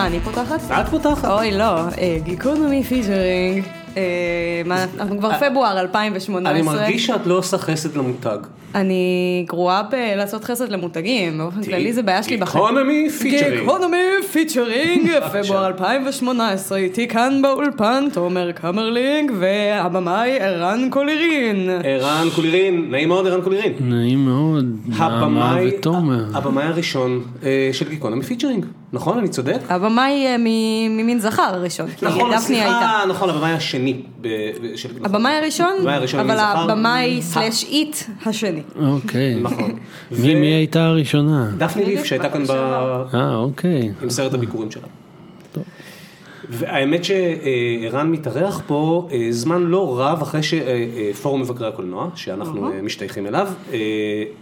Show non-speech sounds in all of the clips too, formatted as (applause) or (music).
מה, אני פותחת? את פותחת. אוי, לא, אה, גיקונומי featuring. אה, אנחנו כבר פברואר 2018. אני מרגיש שאת לא עושה חסד למותג. אני גרועה בלעשות חסד למותגים, באופן כללי זה בעיה שלי בחיים. גיקונומי featuring. גיקונומי featuring, פברואר 2018, איתי כאן באולפן תומר קמרלינג והבמאי ערן קולירין. ערן קולירין, נעים מאוד ערן קולירין. נעים מאוד, נעמה ותומר. הבמאי הראשון אה, של גיקונומי featuring, נכון? אני צודק? הבמאי אה, ממין זכר הראשון, נכון. סליחה, נכון, הבמאי השני. הבמאי הראשון, אבל. הבמאי סלאש איט השני. אוקיי. נכון. מי מי הייתה הראשונה? דפני ליף שהייתה כאן ב... אה, אוקיי. עם סרט הביקורים שלה. והאמת שערן מתארח פה אה, זמן לא רב אחרי שפורום מבקרי הקולנוע, שאנחנו אה, משתייכים אליו, אה,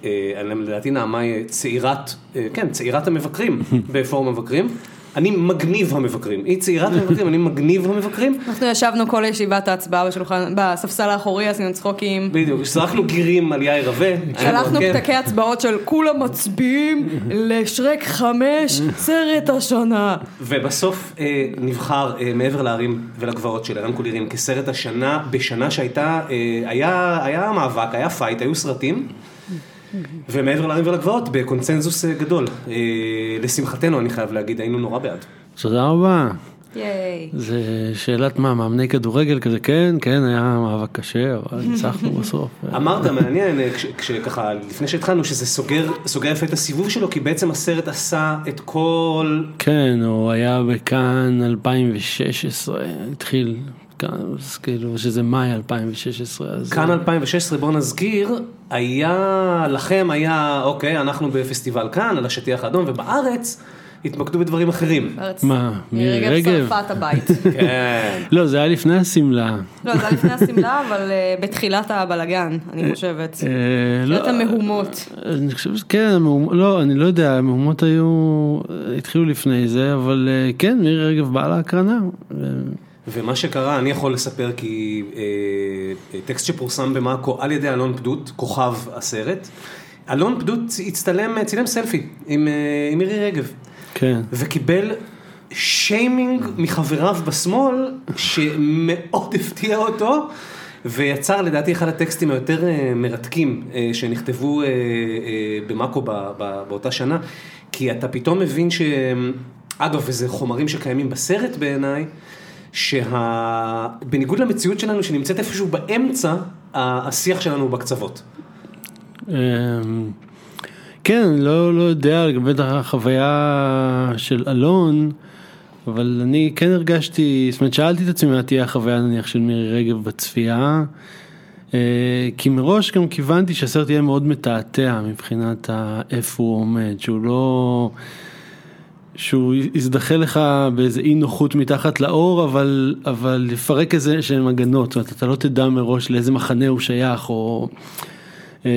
אה, לדעתי נעמה היא צעירת, אה, כן, צעירת המבקרים (laughs) בפורום המבקרים. אני מגניב המבקרים, היא צעירת המבקרים, אני מגניב המבקרים. אנחנו ישבנו כל ישיבת ההצבעה בשולחן, בספסל האחורי, עשינו צחוקים. בדיוק, זרקנו גירים על יאיר רווה. שלחנו כן. פתקי הצבעות של כולם מצביעים לשרק חמש, סרט השנה. ובסוף אה, נבחר אה, מעבר להרים ולגבעות של ערן קולירין כסרט השנה, בשנה שהייתה, אה, היה מאבק, היה fight, היו סרטים. ומעבר להרים ולגבעות בקונצנזוס אה, גדול. אה, לשמחתנו אני חייב להגיד, היינו נורא בעד. תודה רבה. ייי. זה שאלת מה, מאמני כדורגל כזה, כן, כן, היה מאבק קשה, אבל ניצחנו בסוף. (laughs) אמרת מעניין, אה, כש- כשככה, לפני שהתחלנו, שזה סוגר, סוגר יפה את הסיבוב שלו, כי בעצם הסרט עשה את כל... כן, הוא היה בכאן 2016, התחיל, כאן, כאילו, שזה מאי 2016, אז... כאן 2016, בואו נזכיר, היה, לכם היה, אוקיי, אנחנו בפסטיבל כאן, על השטיח האדום, ובארץ התמקדו בדברים אחרים. בארץ. מה, מירי רגב? שרפה את הבית. (laughs) כן. לא, זה היה לפני השמלה. לא, זה היה לפני השמלה, אבל אה, בתחילת הבלגן, אני חושבת. אה, תחילת לא, המהומות. אני חושב שכן, המהומ- לא, אני לא יודע, המהומות היו, התחילו לפני זה, אבל אה, כן, מירי רגב באה להקרנה. ומה שקרה, אני יכול לספר כי אה, אה, טקסט שפורסם במאקו על ידי אלון פדות, כוכב הסרט. אלון פדות הצטלם, צילם סלפי עם, אה, עם מירי רגב, כן. וקיבל שיימינג מחבריו בשמאל, שמאוד הפתיע אותו. ויצר לדעתי אחד הטקסטים היותר אה, מרתקים אה, שנכתבו אה, אה, במאקו באותה שנה, כי אתה פתאום מבין ש... אגב, וזה חומרים שקיימים בסרט בעיניי, שבניגוד למציאות שלנו שנמצאת איפשהו באמצע, השיח שלנו הוא בקצוות. אמ, כן, לא, לא יודע לגבי החוויה של אלון, אבל אני כן הרגשתי, זאת אומרת שאלתי את עצמי מה תהיה החוויה נניח של מירי רגב בצפייה, אה, כי מראש גם כיוונתי שהסרט יהיה מאוד מתעתע מבחינת איפה הוא עומד, שהוא לא... שהוא יזדחה לך באיזה אי נוחות מתחת לאור, אבל, אבל יפרק איזה שהם הגנות, זאת אומרת, אתה לא תדע מראש לאיזה מחנה הוא שייך, או... אה,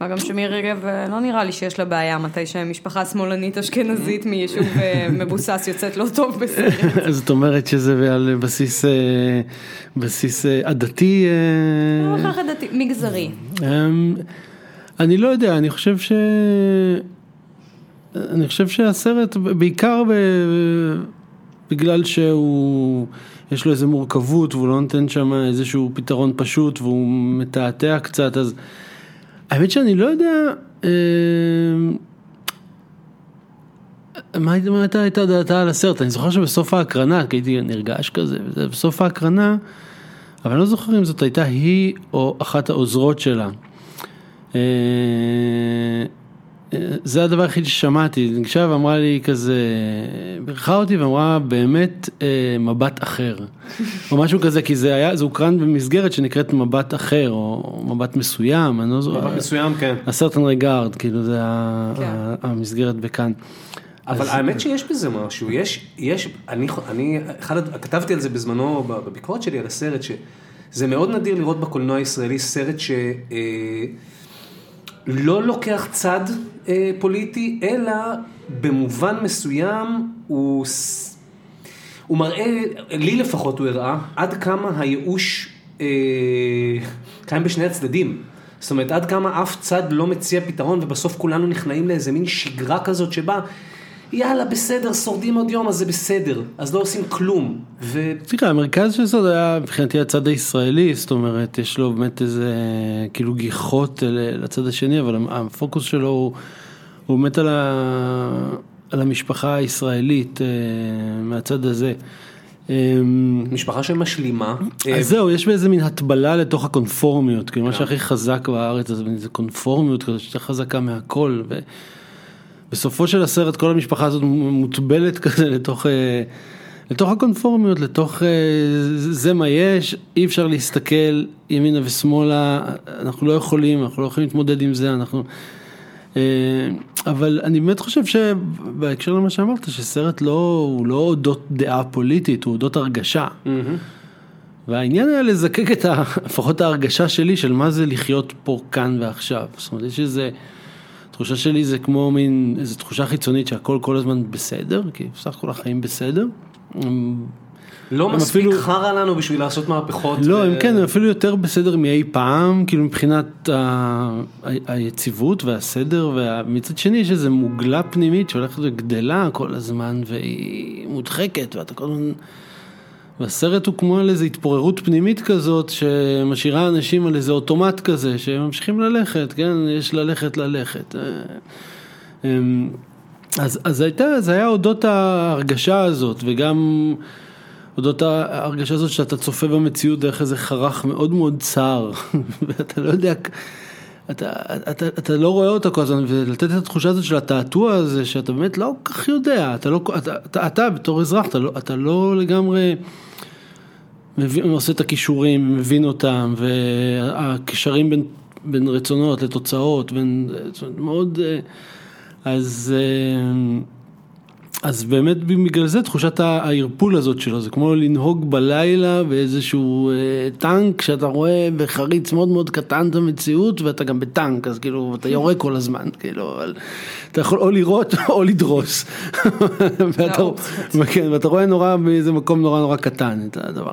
מה גם שמירי רגב, אה, לא נראה לי שיש לה בעיה מתי שמשפחה שמאלנית אשכנזית מיישוב אה, (laughs) מבוסס יוצאת לא טוב בסרט. (laughs) זאת אומרת שזה על בסיס, בסיס עדתי, לא בהכרח דתי, מגזרי. אמ, אני לא יודע, אני חושב ש... אני חושב שהסרט, בעיקר ב... בגלל שהוא, יש לו איזה מורכבות והוא לא נותן שם איזשהו פתרון פשוט והוא מתעתע קצת, אז האמת שאני לא יודע, אמ, מה הייתה- הייתה דעתה על הסרט? אני זוכר שבסוף ההקרנה, כי הייתי נרגש כזה, בסוף ההקרנה, אבל אני לא זוכר אם זאת הייתה היא או אחת העוזרות שלה. אה, אה, זה הדבר היחיד ששמעתי, היא ניגשה ואמרה לי כזה, בירכה אותי ואמרה באמת אה, מבט אחר, או משהו כזה, כי זה היה, זה הוקרן במסגרת שנקראת מבט אחר, או מבט מסוים, אני לא זוכר, מבט מסוים, כן. הסרטן רגארד, כאילו זה כן. המסגרת בכאן. אבל האמת שיש בזה משהו, יש, יש, אני, אני, אחד, כתבתי על זה בזמנו בביקורת שלי על הסרט, שזה מאוד נדיר לראות בקולנוע הישראלי סרט שלא לוקח צד אה, פוליטי, אלא במובן מסוים הוא, הוא מראה, לי לפחות הוא הראה, עד כמה הייאוש אה, קיים בשני הצדדים. זאת אומרת, עד כמה אף צד לא מציע פתרון ובסוף כולנו נכנעים לאיזה מין שגרה כזאת שבה יאללה, בסדר, שורדים עוד יום, אז זה בסדר. אז לא עושים כלום. ו... תראה, המרכז של זה היה מבחינתי הצד הישראלי, זאת אומרת, יש לו באמת איזה כאילו גיחות לצד השני, אבל הפוקוס שלו הוא, הוא באמת על, ה, על המשפחה הישראלית אה, מהצד הזה. אה, משפחה שמשלימה. אה, אז זהו, יש באיזה מין הטבלה לתוך הקונפורמיות, כאילו מה שהכי חזק בארץ, זה קונפורמיות כזאת שיותר חזקה מהכל, ובסופו של הסרט כל המשפחה הזאת מוטבלת (laughs) כזה לתוך, אה, לתוך הקונפורמיות, לתוך אה, זה מה יש, אי אפשר להסתכל ימינה ושמאלה, אנחנו לא יכולים, אנחנו לא יכולים להתמודד עם זה, אנחנו... אה, אבל אני באמת חושב שבהקשר למה שאמרת, שסרט לא, הוא לא אודות דעה פוליטית, הוא אודות הרגשה. והעניין היה לזקק את ה... (laughs) לפחות ההרגשה שלי של מה זה לחיות פה כאן ועכשיו. זאת אומרת, יש איזה... תחושה שלי זה כמו מין, איזו תחושה חיצונית שהכל כל הזמן בסדר, כי בסך הכל החיים בסדר. לא מספיק אפילו- חרא לנו בשביל לעשות מהפכות. לא, ו- הם כן, הם אפילו יותר בסדר מאי פעם, כאילו מבחינת. ה... היציבות והסדר, ומצד שני יש איזו מוגלה פנימית שהולכת וגדלה כל הזמן, והיא מודחקת, ואתה כל הזמן... והסרט הוא כמו על איזו התפוררות פנימית כזאת, שמשאירה אנשים על איזה אוטומט כזה, שהם ממשיכים ללכת, כן, יש ללכת ללכת. אה, אמ, אז, אז הייתה, זה היה אודות ההרגשה הזאת, וגם אודות ההרגשה הזאת שאתה צופה במציאות דרך איזה חרך מאוד מאוד צר, (laughs) ואתה לא יודע, אתה, אתה, אתה לא רואה אותה כל הזמן, ולתת את התחושה הזאת של התעתוע הזה, שאתה באמת לא כל כך יודע, אתה, לא, אתה, אתה, אתה בתור אזרח, אתה לא, אתה לא לגמרי עושה את הכישורים, מבין אותם, והקשרים בין, בין רצונות לתוצאות, בין, זאת אומרת, מאוד, אה, אז, אה, אז באמת בגלל זה תחושת הערפול הזאת שלו, זה כמו לנהוג בלילה באיזשהו אה, טנק שאתה רואה בחריץ מאוד מאוד קטן את המציאות ואתה גם בטנק, אז כאילו אתה יורה כל הזמן, כאילו, אבל אתה יכול או לירות (laughs) או לדרוס. ואתה. כן, ואתה רואה נורא באיזה מקום נורא נורא קטן את הדבר.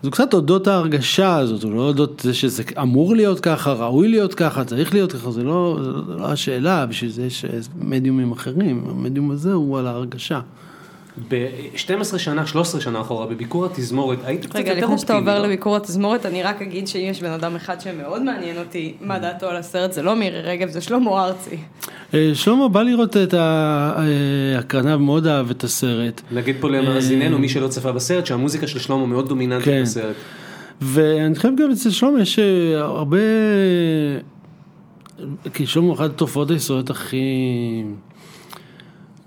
אז הוא קצת אודות ההרגשה הזאת, הוא לא אודות זה שזה אמור להיות ככה, ראוי להיות ככה, צריך להיות ככה, זה לא, זה לא השאלה, בשביל זה יש מדיומים אחרים, המדיום הזה הוא על ההרגשה. ב-12 שנה, 13 שנה אחורה, בביקור התזמורת, היית קצת רגע, יותר לפני שאתה אופטימי. עובר לא? לביקור התזמורת, אני רק אגיד שאם יש בן אדם אחד שמאוד מעניין אותי מה דעתו על הסרט, זה לא מירי רגב, זה שלמה ארצי. אה, שלמה בא לראות את ההקרנה ומאוד אהב את הסרט. נגיד פה למאזיננו, מי שלא צפה בסרט, שהמוזיקה של שלמה מאוד דומיננטית כן. בסרט. ואני חושב גם אצל שלמה יש אה, הרבה, כי שלמה הוא אחת התופעות הישראליות הכי,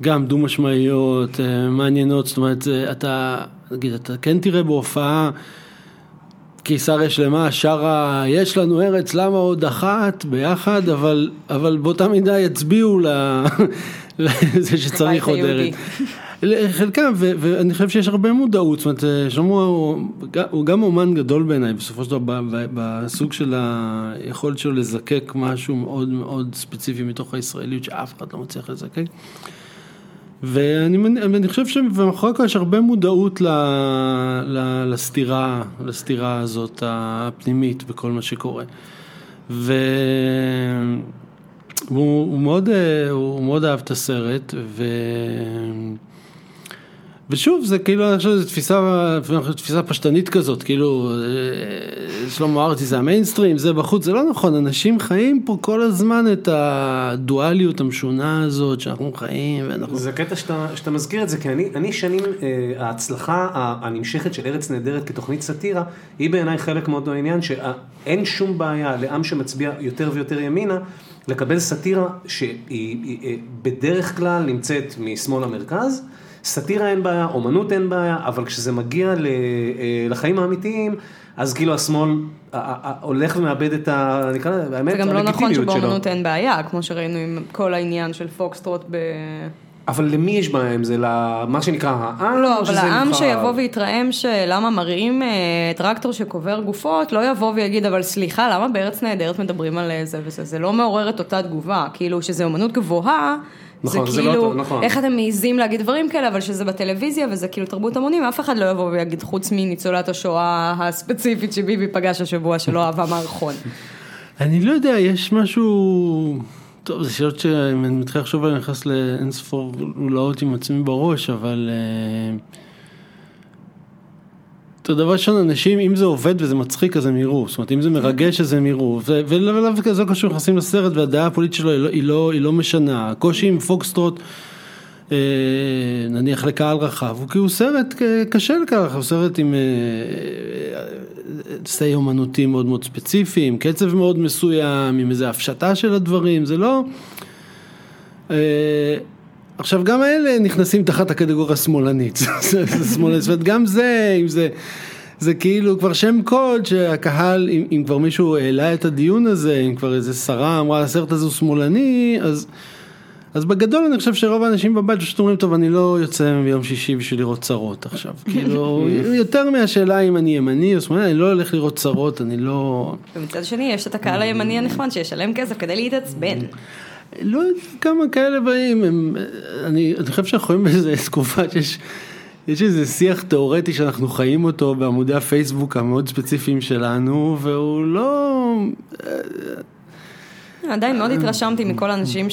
גם דו משמעיות, אה, מעניינות, זאת אומרת, אה, אתה, נגיד, אתה כן תראה בהופעה קיסריה שלמה שרה, יש לנו ארץ, למה עוד אחת ביחד, אבל, אבל באותה מידה יצביעו (laughs) לזה שצריך עוד. ארץ. חלקם, ואני חושב שיש הרבה מודעות, זאת אומרת, שלמה הוא, הוא גם אומן גדול בעיניי, בסופו של דבר, בסוג של היכולת שלו לזקק משהו מאוד מאוד ספציפי מתוך הישראליות שאף אחד לא מצליח לזקק. ואני חושב שמאחורי הכל יש הרבה מודעות ל, ל, לסתירה, לסתירה הזאת הפנימית בכל מה שקורה. והוא הוא מאוד, אה, הוא מאוד אהב את הסרט, ו... ושוב, זה כאילו, אני חושב שזו תפיסה, תפיסה פשטנית כזאת, כאילו, אה, שלמה ארצי זה המיינסטרים, זה בחוץ, זה לא נכון, אנשים חיים פה כל הזמן את הדואליות המשונה הזאת שאנחנו חיים, ואנחנו... זה קטע שאתה, שאתה מזכיר את זה, כי אני, אני שנים, אה, ההצלחה הנמשכת של ארץ נהדרת כתוכנית סאטירה, היא בעיניי חלק מאותו עניין, שאין שום בעיה לעם שמצביע יותר ויותר ימינה, לקבל סאטירה שהיא היא, אה, בדרך כלל נמצאת משמאל למרכז. סאטירה אין בעיה, אומנות אין בעיה, אבל כשזה מגיע אה, לחיים האמיתיים, אז כאילו השמאל הולך ומאבד את ה... נקרא לזה, האמת, זה גם לא נכון. שבאמנות אין בעיה, כמו שראינו עם כל העניין של פוקסטרוט ב... אבל למי יש בעיה עם זה? למה שנקרא העם? לא, אבל העם נבחר? שיבוא ויתרעם שלמה מראים אה, טרקטור שקובר גופות, לא יבוא ויגיד, אבל סליחה, למה בארץ נהדרת מדברים על זה וזה? זה לא מעורר את אותה תגובה. כאילו, שזה אומנות גבוהה, נכון, זה זה לא כאילו, טוב, נכון. איך אתם מעיזים להגיד דברים כאלה, אבל שזה בטלוויזיה וזה כאילו תרבות המונים, אף אחד לא יבוא ויגיד, חוץ מניצולת השואה הספציפית שביבי פגש השבוע שלא אהבה מערכון. (laughs) אני לא יודע, יש משהו טוב, זה שאלות שאני מתחיל לחשוב עליהן, נכנס לאין ספור לולאות עם עצמי בראש, אבל... אה, טוב, דבר ראשון, אנשים, אם זה עובד וזה מצחיק, אז הם יראו. זאת אומרת, אם זה מרגש, אז הם יראו. ולאו דווקא זה לא קשור, נכנסים לסרט, והדעה הפוליטית שלו היא לא, היא לא, היא לא משנה. הקושי עם פוקסטרוט, אה, נניח לקהל רחב, הוא כי הוא סרט קשה לקהל רחב, הוא סרט עם סטי אומנותי מאוד מאוד ספציפי, עם קצב מאוד מסוים, עם איזו הפשטה של הדברים, זה לא... אה, עכשיו גם האלה נכנסים תחת הקטגוריה השמאלנית, (laughs) שמאלנית, זאת אומרת גם זה, אם זה, זה כאילו כבר שם קוד שהקהל, אם, אם כבר מישהו העלה את הדיון הזה, אם כבר איזה שרה אמרה הסרט הזה הוא שמאלני, אז, אז בגדול אני חושב שרוב האנשים בבית פשוט אומרים, טוב אני לא יוצא ביום שישי בשביל לראות צרות עכשיו, כאילו (laughs) יותר מהשאלה אם אני ימני או שמאלני, אני לא הולך לראות צרות, אני לא... ומצד שני, יש את הקהל הימני הנחמד שישלם כסף כדי להתעצבן. לא יודע כמה כאלה באים, הם, אני, אני חושב שאנחנו חיים באיזה תקופה שיש יש איזה שיח תיאורטי שאנחנו חיים אותו בעמודי הפייסבוק המאוד ספציפיים שלנו, והוא לא... עדיין מאוד התרשמתי מכל האנשים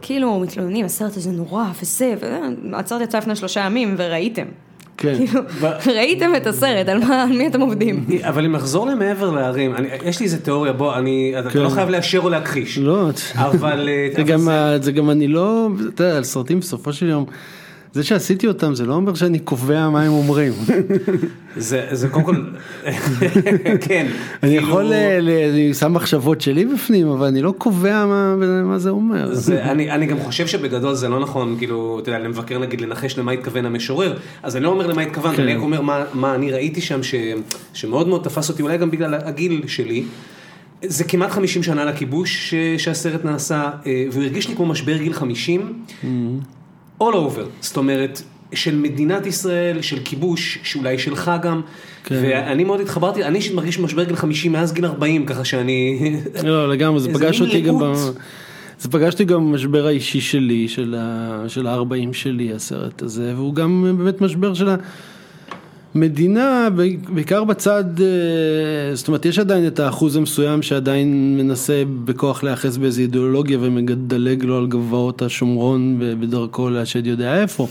שכאילו מתלוננים, הסרט הזה נורא וזה, והסרט יצא לפני שלושה ימים וראיתם. כן. כאילו, ראיתם את הסרט, על מי אתם עובדים? אבל אם נחזור למעבר להרים, אני- יש לי איזה תיאוריה, בוא, אני, אתה כן. לא חייב לאשר או להכחיש. לא, אבל... אה, זה גם אני לא, אתה יודע, על סרטים בסופו של יום, זה שעשיתי אותם זה לא אומר שאני קובע מה הם אומרים. זה זה קודם כל, כן. אני כאילו, יכול, ל- אני שם מחשבות שלי בפנים, אבל אני לא קובע מה מה זה אומר. זה, אני, אני גם חושב שבגדול זה לא נכון, כאילו, אתה יודע, למבקר נגיד לנחש למה התכוון המשורר, אז אני לא אומר למה התכוונת, כן. אני רק אומר מה, מה אני ראיתי שם, ש, שמאוד מאוד תפס אותי, אולי גם בגלל הגיל שלי. זה כמעט 50 שנה לכיבוש ש, שהסרט נעשה, אה, והוא הרגיש לי כמו משבר גיל 50, all over, זאת אומרת, של מדינת ישראל, של כיבוש, שאולי שלך גם, כן. ואני מאוד התחברתי, אני אישית מרגיש משבר גיל 50 מאז גיל 40, ככה שאני... לא, לגמרי, זה פגש אותי גם. זה פגש אותי גם במשבר האישי שלי, של ה- של ה-40 שלי, הסרט הזה, והוא גם באמת משבר של המדינה, ב- בעיקר בצד, אה, זאת אומרת, יש עדיין את האחוז המסוים שעדיין מנסה בכוח להיאחז באיזו אידיאולוגיה ומדלג לו על גבעות השומרון בדרכו להשד יודע איפה.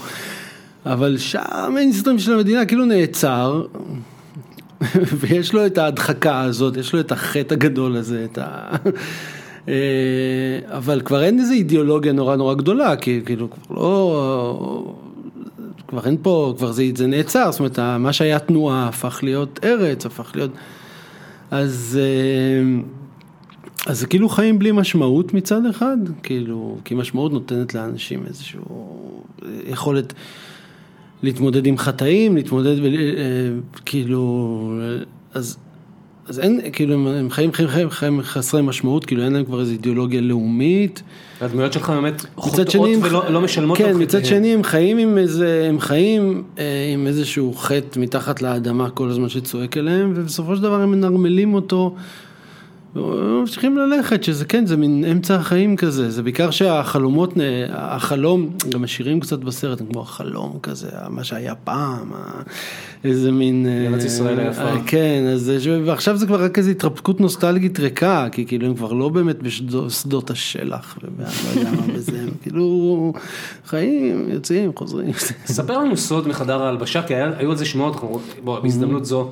אבל שאר המיינסטרים של המדינה כאילו נעצר, (laughs) ויש לו את ההדחקה הזאת, יש לו את החטא הגדול הזה, את ה... אה, אבל כבר אין איזו אידיאולוגיה נורא נורא גדולה, כי כאילו כבר לא... כבר אין פה, כבר זה, זה נעצר, זאת אומרת, מה שהיה תנועה הפך להיות ארץ, הפך להיות... אז, אה, אז כאילו חיים בלי משמעות מצד אחד, כאילו, כי משמעות נותנת לאנשים איזושהי יכולת להתמודד עם חטאים, להתמודד, ב, אה, כאילו, אז, אז אין, כאילו, הם חיים, חיים, חיים, חיים חסרי משמעות, כאילו אין להם כבר איזו אידיאולוגיה לאומית. הדמויות שלך באמת חוטאות ולא לא משלמות כן, על מצד. שני הם חיים עם איזה, הם חיים אה, עם איזשהו חטא מתחת לאדמה כל הזמן שצועק אליהם, ובסופו של דבר הם מנרמלים אותו, וממשיכים ללכת, שזה כן, זה מין אמצע החיים כזה, זה בעיקר שהחלומות, נ- החלום, גם השירים קצת בסרט, הם כמו החלום כזה, מה שהיה פעם, איזה מין... אה, ארץ ישראל היפה. אה, כן, אז ועכשיו זה כבר רק איזו התרפקות נוסטלגית ריקה, כי כאילו הם כבר לא באמת בשדות השלח, ואני לא יודע מה בזה, הם כאילו חיים, יוצאים, חוזרים. ספר לנו סוד מחדר ההלבשה, כי היו על זה שמועות, בהזדמנות זו.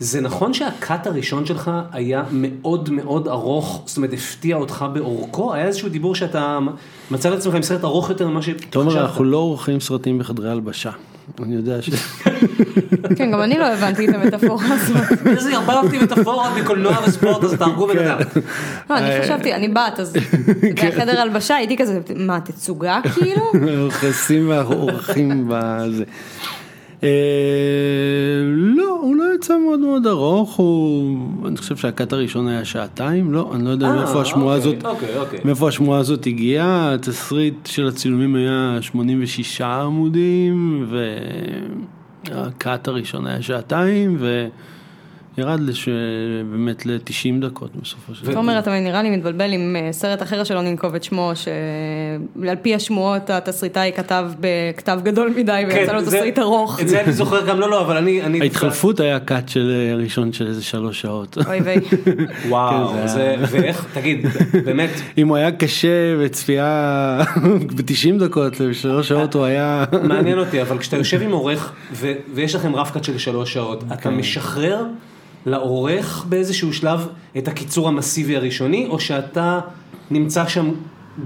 זה נכון שהקאט הראשון שלך היה מאוד מאוד ארוך, זאת אומרת הפתיע אותך באורכו? היה איזשהו דיבור שאתה מצא לעצמך עם סרט ארוך יותר ממה שחשבת? תומר, אנחנו לא עורכים סרטים בחדרי הלבשה. אני יודע ש... (laughs) כן, גם אני לא הבנתי את המטאפורה הזאת. איזה ערבבתי מטאפורות מקולנוע וספורט, אז תהרגו בן אדם. לא, אני חשבתי, אני בת, אז (laughs) בחדר הלבשה הייתי כזה, מה, תצוגה כאילו? (laughs) מכסים והאורחים בזה. אה, לא, הוא לא יצא מאוד מאוד ארוך, הוא, אני חושב שהקאט הראשון היה שעתיים, לא, אני לא יודע אה, מאיפה השמועה אוקיי, הזאת, אוקיי, אוקיי. מאיפה השמועה הזאת הגיעה, התסריט של הצילומים היה 86 עמודים, והקאט הראשון היה שעתיים, ו... ירד לש... באמת ל-90 דקות בסופו של דבר. תומר, אתה נראה לי מתבלבל עם אה, סרט אחר שלא ננקוב את שמו, שעל פי השמועות התסריטאי כתב בכתב גדול מדי ויצא לו כן, זה- תסריט ארוך. את זה אני זוכר גם, לא, לא, אבל אני... אני- ההתחלפות היה קאט של אה, ראשון של איזה שלוש שעות. אוי ויי. (laughs) וואו, כן, זה זה, ואיך, תגיד, באמת, (laughs) אם הוא היה קשה וצפייה (laughs) ב-90 דקות לשלוש שעות הוא היה... מעניין אותי, אבל כשאתה יושב עם עורך ו- ויש לכם רב-קאט של שלוש שעות, אתה משחרר לעורך באיזשהו שלב את הקיצור המסיבי הראשוני, או שאתה נמצא שם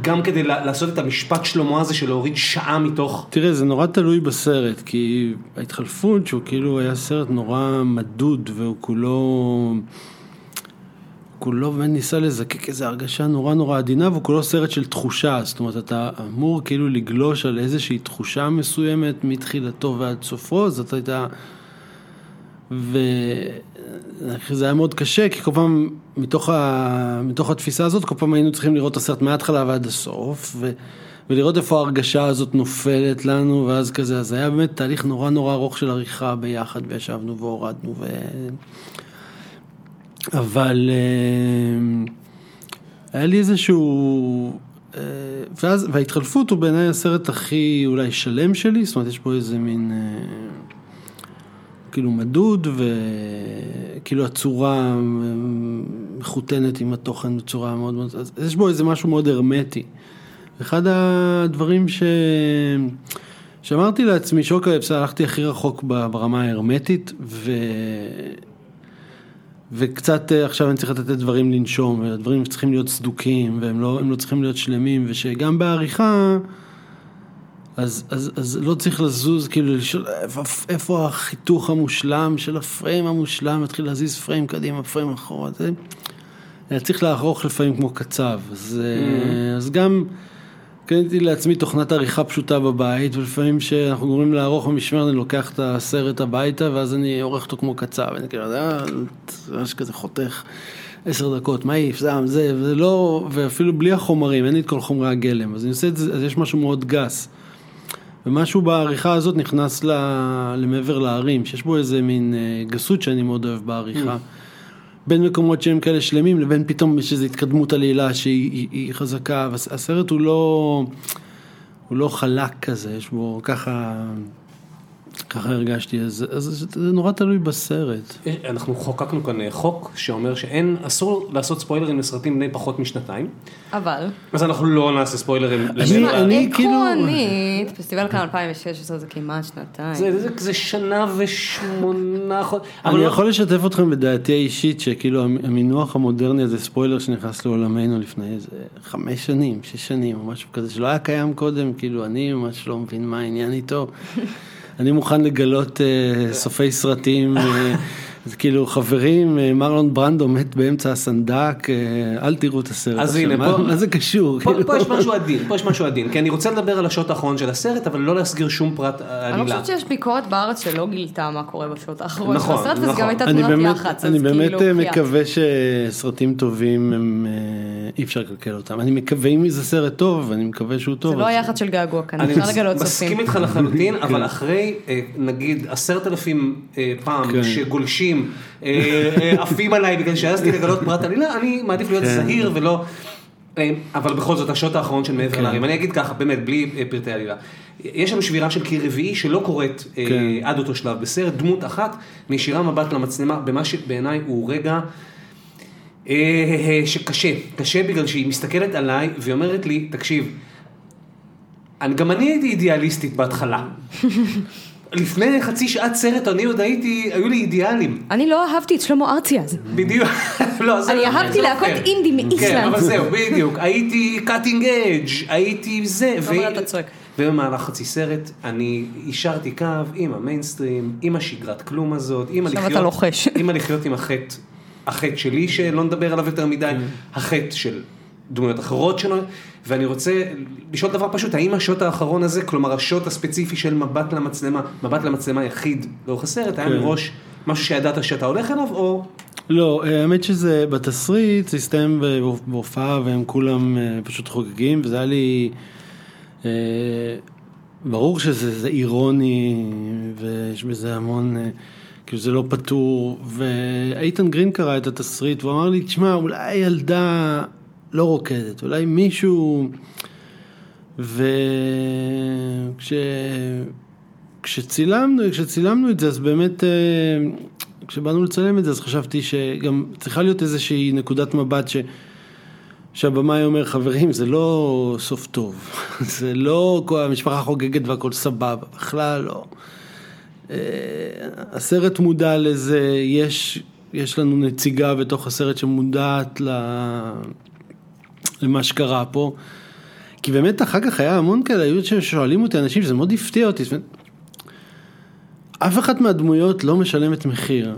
גם כדי לעשות את המשפט שלמה הזה של להוריד שעה מתוך... תראה, זה נורא תלוי בסרט, כי ההתחלפות שהוא כאילו היה סרט נורא מדוד והוא כולו... כולו באמת ניסה לזקק איזו הרגשה נורא נורא עדינה והוא כולו סרט של תחושה, זאת אומרת אתה אמור כאילו לגלוש על איזושהי תחושה מסוימת מתחילתו ועד סופו, זאת הייתה... וזה היה מאוד קשה, כי כל פעם, מתוך, ה... מתוך התפיסה הזאת, כל פעם היינו צריכים לראות את הסרט מההתחלה ועד הסוף, ו... ולראות איפה ההרגשה הזאת נופלת לנו, ואז כזה, אז זה היה באמת תהליך נורא נורא ארוך של עריכה ביחד, וישבנו והורדנו, ו... אבל אה, היה לי איזשהו... אה, ואז, וההתחלפות הוא בעיניי הסרט הכי אולי שלם שלי, זאת אומרת יש פה איזה מין... כאילו מדוד וכאילו הצורה מחותנת עם התוכן בצורה מאוד מאוד, אז יש בו איזה משהו מאוד הרמטי. אחד הדברים ש... שאמרתי לעצמי, בסדר, הלכתי הכי רחוק ברמה ההרמטית, ו... וקצת אה, עכשיו אני צריך לתת דברים לנשום, והדברים צריכים להיות סדוקים, והם לא, לא צריכים להיות שלמים, ושגם בעריכה, אז, אז, אז לא צריך לזוז, כאילו לשאול איפה, איפה החיתוך המושלם של הפריים המושלם, להתחיל להזיז פריים קדימה, פריים אחורה, זה... היה צריך לערוך לפעמים כמו קצב, אז, mm. אז גם קניתי לעצמי תוכנת עריכה פשוטה בבית, ולפעמים כשאנחנו גורמים לערוך במשמרת, אני לוקח את הסרט הביתה, ואז אני עורך אותו כמו קצב, אני כאילו, אה, ממש כזה חותך עשר דקות, מעיף, זעם, זה, ולא, ואפילו בלי החומרים, אין לי את כל חומרי הגלם, אז אני עושה את זה, אז יש משהו מאוד גס. ומשהו בעריכה הזאת נכנס ל, למעבר להרים, שיש בו איזה מין אה, גסות שאני מאוד אוהב בעריכה. בין מקומות שהם כאלה שלמים לבין פתאום יש איזו התקדמות עלילה שהיא היא, היא חזקה, והסרט הוא לא, הוא לא חלק כזה, יש בו ככה, ככה הרגשתי, אז, אז זה נורא תלוי בסרט. אנחנו חוקקנו כאן אה, חוק שאומר שאין, אסור לעשות ספוילרים לסרטים בני פחות משנתיים, אבל, אז אנחנו לא נעשה ספוילרים. אני- לשנה. אני כאילו- עקרונית, פסטיבל כאן 2016 זה כמעט שנתיים. זה, זה, זה שנה ושמונה חודשים. אני יכול לשתף אתכם בדעתי האישית שכאילו המינוח המודרני הזה ספוילר שנכנס לעולמנו לפני איזה חמש שנים, שש שנים או משהו כזה שלא היה קיים קודם, כאילו אני ממש לא מבין מה העניין איתו. (laughs) אני מוכן לגלות אה, סופי סרטים, אה, זה כאילו חברים, אה, מרלון ברנדו מת באמצע הסנדק, אל תראו את הסרט. אז הנה, מה- פה- מה זה קשור? פה, כאילו? פה יש משהו עדין, פה יש משהו עדין, כי אני רוצה לדבר על השוט האחרון של הסרט, אבל לא להסגיר שום פרט אני עלילה. חושבת שיש ביקורת בארץ שלא גילתה מה קורה בשעות האחרונות של נכון, הסרט, וזה נכון. גם הייתה אני תמונת באמת, יח"צ, אני באמת כאילו, בחייאת. מקווה שסרטים טובים הם, אי אפשר לקלקל אותם. אני מקווה אם זה סרט טוב, אני מקווה שהוא טוב. זה לא היח"צ של געגוע כאן, אני אפשר לגלות מסכים צופים. איתך לחלוטין, אבל אחרי אה, נגיד עשרת אלפים אה, פעם כן. שגולשים, אה, עפים עליי בגלל שהעזתי לגלות פרט עלילה, אני מעדיף להיות כן. זהיר ולא... אבל בכל זאת, השוט האחרון של מעבר כן. להרים, אני אגיד ככה, באמת, בלי פרטי עלילה. יש שם שבירה של קיר רביעי שלא קורית אה, כן. עד אותו שלב בסרט, דמות אחת מישירה מבט למצלמה במה שבעיניי הוא רגע שקשה, קשה בגלל שהיא מסתכלת עליי והיא אומרת לי, תקשיב, אני, גם אני הייתי אידיאליסטית בהתחלה. (laughs) לפני חצי שעת סרט אני עוד הייתי, היו לי אידיאלים. אני לא אהבתי את שלמה ארצי אז. בדיוק. (laughs) לא, זה אני לא- אהבתי לא להקות פייר. אינדי מאיסלנד. כן, אבל זהו, בדיוק. הייתי קאטינג אדג', הייתי זה. אבל ו- אתה צועק. ובמהלך חצי סרט אני אישרתי קו עם המיינסטרים, עם השגרת כלום הזאת, עם עכשיו הלחיות, אתה לוחש. עם הלחיות עם החטא, החטא שלי שלא נדבר עליו יותר מדי, החטא של דמויות אחרות שלו, ואני רוצה לשאול דבר פשוט, האם השוט האחרון הזה, כלומר השוט הספציפי של מבט למצלמה, מבט למצלמה יחיד לאורך הסרט, היה כן. מראש משהו שידעת שאתה הולך אליו, או... לא, אה, האמת שזה בתסריט, זה הסתיים בהופ- בהופעה והם כולם אה, פשוט חוגגים, וזה היה לי... אה, ברור שזה זה אירוני ויש בזה המון... כאילו זה לא פתור, ואיתן גרין קרא את התסריט והוא אמר לי, תשמע, אולי ילדה לא רוקדת, אולי מישהו... וכש... כשצילמנו, כשצילמנו את זה, אז באמת, אה, כשבאנו לצלם את זה, אז חשבתי שגם צריכה להיות איזושהי נקודת מבט ש... שהבמאי אומר, חברים, זה לא סוף טוב, (laughs) זה לא כל המשפחה חוגגת והכל סבבה, בכלל לא. אה, הסרט מודע לזה, יש, יש לנו נציגה בתוך הסרט שמודעת למה שקרה פה. כי באמת אחר כך היה המון כאלה, היו ששואלים אותי אנשים, שזה מאוד הפתיע אותי. אף אחת מהדמויות לא משלמת מחיר.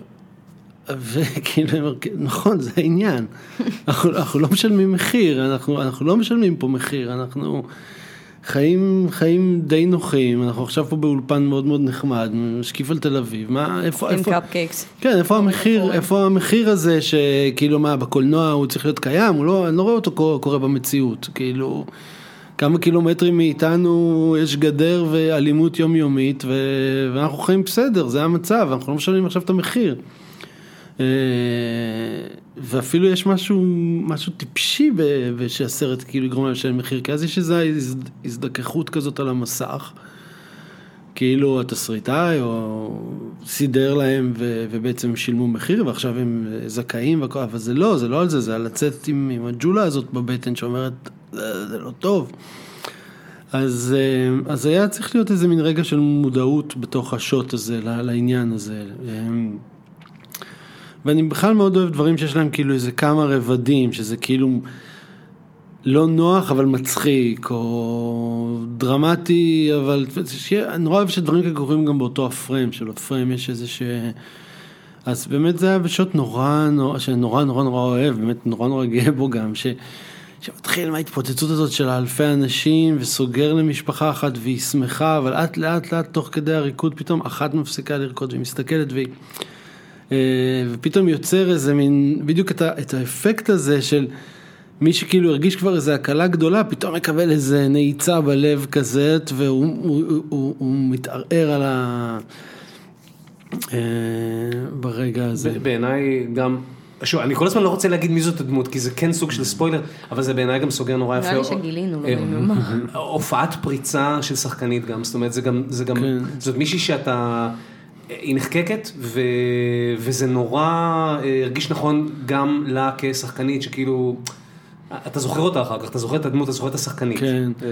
וכאילו, נכון, זה העניין. (laughs) אנחנו, אנחנו לא משלמים מחיר, אנחנו, אנחנו לא משלמים פה מחיר, אנחנו חיים, חיים די נוחים, אנחנו עכשיו פה באולפן מאוד מאוד נחמד, משקיף על תל אביב, מה, איפה, איפה, קפקייקס. כן, איפה המחיר, איפה המחיר הזה שכאילו מה, בקולנוע הוא צריך להיות קיים, הוא לא, אני לא רואה אותו קורה במציאות, כאילו, כמה קילומטרים מאיתנו יש גדר ואלימות יומיומית ו... ואנחנו חיים בסדר, זה המצב, אנחנו לא משלמים עכשיו את המחיר. אה, ואפילו יש משהו, משהו טיפשי שהסרט כאילו יגרום להם לשלם מחיר, כי אז יש איזו הזדככות כזאת על המסך. כאילו התסריטאי או סידר להם ו, ובעצם שילמו מחיר ועכשיו הם זכאים והכל, אבל זה לא, זה לא על זה, זה על לצאת עם, עם הג'ולה הזאת בבטן שאומרת זה, זה לא טוב. אז, אה, אז היה צריך להיות איזה מין רגע של מודעות בתוך השוט הזה לעניין הזה. ואני בכלל מאוד אוהב דברים שיש להם כאילו איזה כמה רבדים, שזה כאילו לא נוח אבל מצחיק, או דרמטי, אבל שיהיה, אני נורא אוהב שדברים כאלה קורים גם באותו הפריים, של הפריים יש איזה ש... אז באמת זה היה בשוט נורא, נורא, שנורא נורא נורא אוהב, באמת נורא נורא גאה בו גם, ש... שמתחיל מההתפוצצות הזאת של האלפי אנשים וסוגר למשפחה אחת והיא שמחה, אבל לאט לאט לאט תוך כדי הריקוד פתאום אחת מפסיקה לרקוד והיא מסתכלת והיא... אה, ופתאום יוצר איזה מין, בדיוק את, ה, את האפקט הזה של מי שכאילו הרגיש כבר איזה הקלה גדולה, פתאום מקבל איזה נעיצה בלב כזאת, והוא הוא, הוא, הוא, הוא מתערער על ה... אה, ברגע הזה. בעיניי גם, שוב, אני כל הזמן לא רוצה להגיד מי זאת הדמות, כי זה כן סוג של ספוילר, אבל זה בעיניי גם סוגר נורא יפה. נראה לי שגילינו, לא אה, יודעים מה. הופעת פריצה של שחקנית גם, זאת אומרת, זה גם, זה גם, כן. זאת מישהי שאתה, היא נחקקת, ו, וזה נורא אה, הרגיש נכון גם לה כשחקנית, שכאילו, אתה זוכר אותה אחר כך, אתה זוכר את הדמות, אתה זוכר את השחקנית. כן. אה,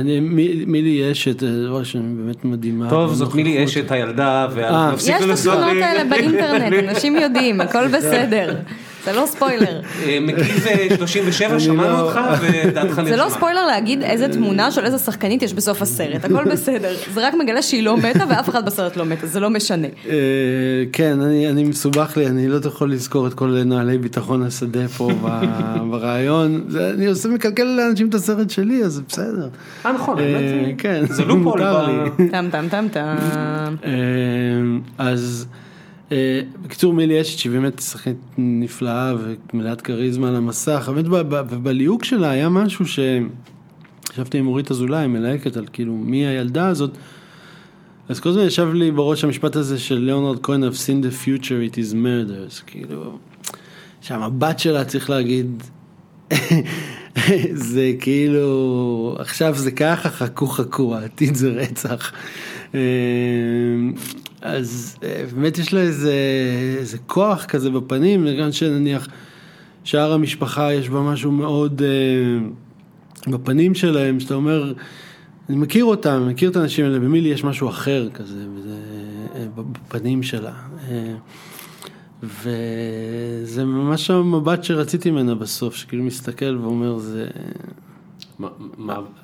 אני, מי- מילי אשת, זה דבר שאני באמת מדהימה. טוב, זאת מילי. אשת הילדה, אה. ונפסיק יש את לנסות התמונות האלה באינטרנט, (laughs) אנשים יודעים, הכל בסדר. זה לא ספוילר. אה, מגיב אה, 37, שמענו לא- אותך, ודעתך נרשמה. זה לא ספוילר להגיד איזה תמונה של איזה שחקנית יש בסוף הסרט, הכל בסדר. זה רק מגלה שהיא לא מתה ואף אחד בסרט לא מתה, זה לא משנה. אה, כן, אני, אני מסובך לי, אני לא יכול לזכור את כל נהלי ביטחון השדה פה (laughs) ברעיון. אני עושה מקלקל לאנשים את הסרט שלי, אז זה בסדר. אה, נכון, כן, זה לופול. ב- לי. טם טם טם טם. אז בקיצור מילי אשת שהיא באמת שחקנית נפלאה ומלאת כריזמה על המסך, באמת ב- ב- ובליהוק שלה היה משהו ש... ישבתי עם אורית אזולאי, מלהקת על כאילו מי הילדה הזאת, אז כל הזמן ישב לי בראש המשפט הזה של ליאונרד כהן, I've seen the future it is murders, כאילו, שהמבט שלה צריך להגיד, (laughs) זה כאילו, עכשיו זה ככה, חכו חכו, העתיד זה רצח. אז אה, באמת יש לה איזה, איזה כוח כזה בפנים, גם שנניח שאר המשפחה יש בה משהו מאוד אה, בפנים שלהם, שאתה אומר, אני מכיר אותם, מכיר את האנשים האלה, במילי יש משהו אחר כזה, וזה, אה, בפנים שלה. אה, וזה ממש המבט שרציתי ממנה בסוף, שכאילו מסתכל ואומר זה... מ- מ-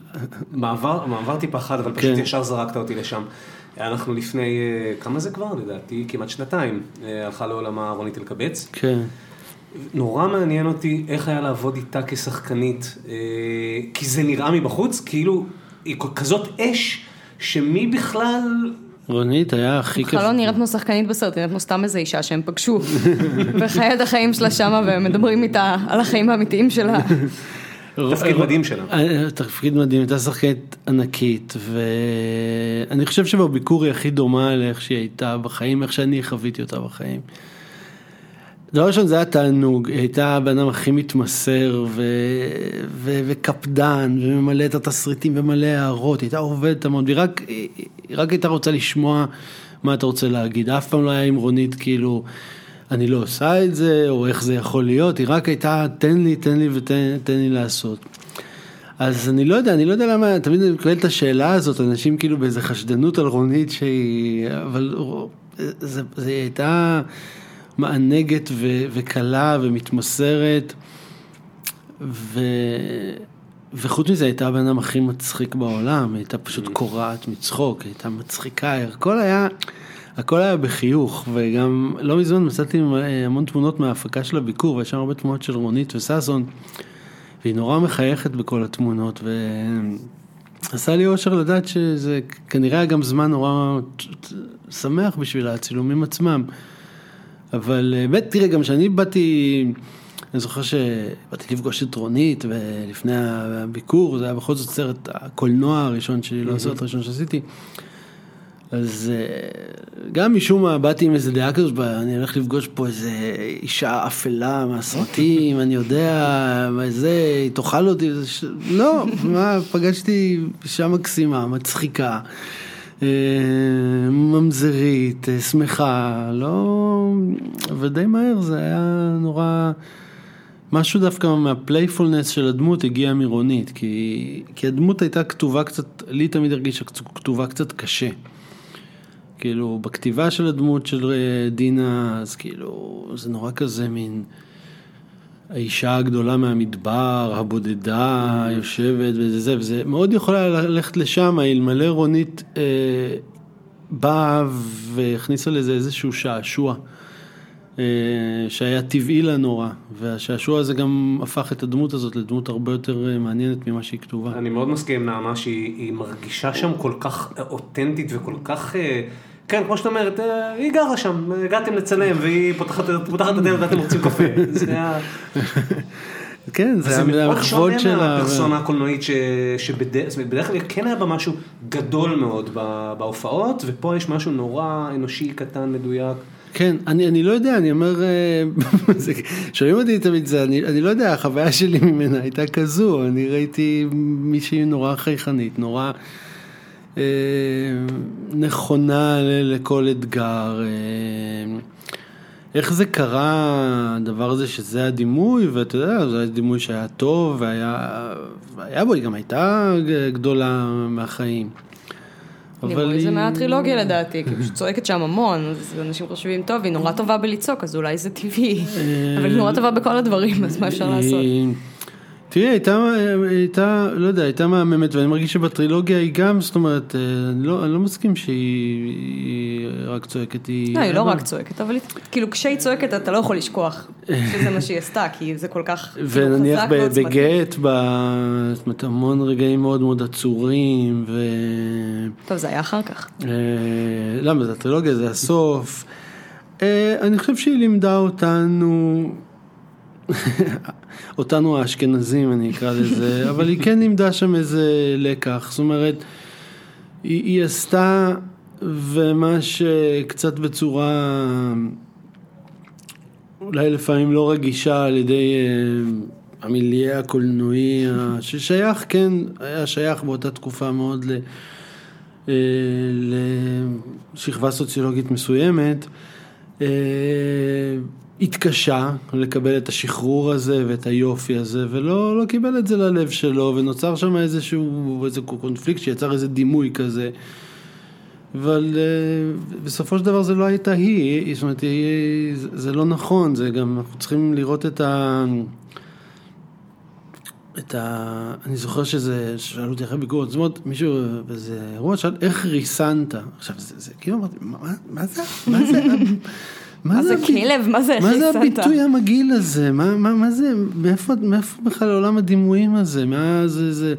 מעבר, מעבר טיפה חד, אבל פשוט כן. ישר זרקת אותי לשם. אנחנו לפני, אה, כמה זה כבר? לדעתי כמעט שנתיים, אה, הלכה לעולמה רונית אלקבץ. כן. נורא מעניין אותי איך היה לעבוד איתה כשחקנית, אה, כי זה נראה מבחוץ כאילו היא כזאת אש, שמי בכלל... רונית היה הכי כיף. בכלל לא נראית כמו שחקנית בסרט, נראית כמו סתם איזה אישה שהם פגשו. (laughs) וחיה את החיים שלה שמה והם מדברים איתה על החיים האמיתיים שלה. תפקיד מדהים שלה. אה, תפקיד מדהים, הייתה שחקנית ענקית, ואני חושב שבביקור היא הכי דומה לאיך שהיא הייתה בחיים, איך שאני חוויתי אותה בחיים. דבר ראשון זה היה תענוג, היא הייתה הבן אדם הכי מתמסר ו... ו... וקפדן וממלא את התסריטים ומלא הערות, היא הייתה עובדת המון, והיא רק, היא רק הייתה רוצה לשמוע מה אתה רוצה להגיד, אף פעם לא היה עם רונית כאילו, אני לא עושה את זה, או איך זה יכול להיות, היא רק הייתה תן לי, תן לי ותן תן לי לעשות. אז אני לא יודע, אני לא יודע למה, תמיד אני מקבל את השאלה הזאת, אנשים כאילו באיזה חשדנות על רונית שהיא, אבל זה, זה הייתה... מענגת ו- וקלה ומתמסרת, ו... וחוץ מזה הייתה הבן אדם הכי מצחיק בעולם, הייתה פשוט mm. קורעת מצחוק, הייתה מצחיקה, הכל היה, הכל היה בחיוך, וגם לא מזמן מצאתי המון תמונות מההפקה של הביקור, ויש שם הרבה תמונות של רונית וששון, והיא נורא מחייכת בכל התמונות, ועשה לי אושר לדעת שזה כנראה היה גם זמן נורא שמח בשביל הצילומים עצמם. אבל אה, באמת, תראה, גם כשאני באתי, אני זוכר שבאתי לפגוש את רונית, ולפני הביקור, זה היה בכל זאת סרט הקולנוע הראשון שלי, לא הסרט הראשון שעשיתי. אז אה, גם משום מה באתי עם איזה דעה כזאת, אני הולך לפגוש פה איזה אישה אפלה מהסרטים, אני יודע, זה, היא תאכל אותי, לא, מה, פגשתי אישה מקסימה, מצחיקה. אה, ממזרית, אה, שמחה, לא... ודי מהר זה היה נורא... משהו דווקא מהפלייפולנס של הדמות הגיע מרונית, כי, כי הדמות הייתה כתובה קצת, לי תמיד הרגישה כתובה קצת קשה. כאילו, בכתיבה של הדמות של אה, דינה, אז כאילו, זה נורא כזה מין... האישה הגדולה מהמדבר, הבודדה, יושבת וזה זה, וזה מאוד יכולה ללכת לשם, אלמלא רונית אה, באה והכניסה לזה איזשהו שעשוע. אה, שהיה טבעי לה נורא, והשעשוע הזה גם הפך את הדמות הזאת לדמות הרבה יותר אה, מעניינת ממה שהיא כתובה. אני מאוד מסכים עם נעמה שהיא מרגישה שם כל כך אותנטית וכל כך... אה... כן, כמו שאת אומרת, אה, היא גרה שם, הגעתם לצלם והיא פותחת את הדלת ואתם רוצים קפה. זה (laughs) היה... כן, זה המחוות שלה. זה מאוד שונה מהפרסונה הקולנועית שבדרך כלל כן היה בה משהו גדול מאוד בהופעות, ופה יש משהו נורא אנושי, קטן, מדויק. כן, אני, אני לא יודע, אני אומר, אה, (laughs) שומעים אותי תמיד זה, אני, אני לא יודע, החוויה שלי ממנה הייתה כזו, אני ראיתי מישהי נורא חייכנית, נורא... אה, נכונה לכל אתגר. אה, איך זה קרה, הדבר הזה שזה הדימוי, ואתה יודע, זה היה דימוי שהיה טוב, והיה, והיה בו, היא גם הייתה גדולה מהחיים. דימוי זה מהטרילוגיה לדעתי, כי פשוט צועקת שם המון, אז אנשים חושבים, טוב, היא נורא טובה בלצעוק, אז אולי זה טבעי, אה, אבל היא נורא טובה בכל הדברים, אז מה אפשר לעשות? תראי, הייתה, הייתה, לא יודע, הייתה מהממת, ואני מרגיש שבטרילוגיה היא גם, זאת אומרת, אה, אני לא, אני לא מסכים שהיא רק צועקת, היא... לא, היא לא רק צועקת, אבל כאילו כשהיא צועקת אתה לא יכול לשכוח שזה מה שהיא עשתה, כי זה כל כך כאילו, ונניח בגט, זאת אומרת, המון רגעים מאוד מאוד עצורים, ו... טוב, זה היה אחר כך. אה, למה, זה הטרילוגיה, זה הסוף. אה, אני חושב שהיא לימדה אותנו... אותנו האשכנזים אני אקרא לזה, (laughs) אבל היא כן לימדה שם איזה לקח, זאת אומרת, היא, היא עשתה ומה שקצת בצורה אולי לפעמים לא רגישה על ידי uh, המיליה הקולנועי, ששייך, כן, היה שייך באותה תקופה מאוד ל, uh, לשכבה סוציולוגית מסוימת. Uh, התקשה לקבל את השחרור הזה ואת היופי הזה, ולא לא קיבל את זה ללב שלו, ונוצר שם איזשהו איזה קונפליקט שיצר איזה דימוי כזה. אבל uh, בסופו של דבר זה לא הייתה היא, זאת אומרת, היא, זה, לא נכון, זה גם, אנחנו צריכים לראות את ה... את ה... אני זוכר שזה, שאלו אותי אחרי ביקורת, זאת אומרת, מישהו באיזה אירוע שאל, איך ריסנת? עכשיו, זה, זה כאילו אמרתי, מה, מה זה, מה זה, מה זה כלב? מה זה מה זה הביטוי המגעיל הזה? מה, מה, מה זה, מאיפה, מאיפה בכלל עולם הדימויים הזה? מה זה, זה...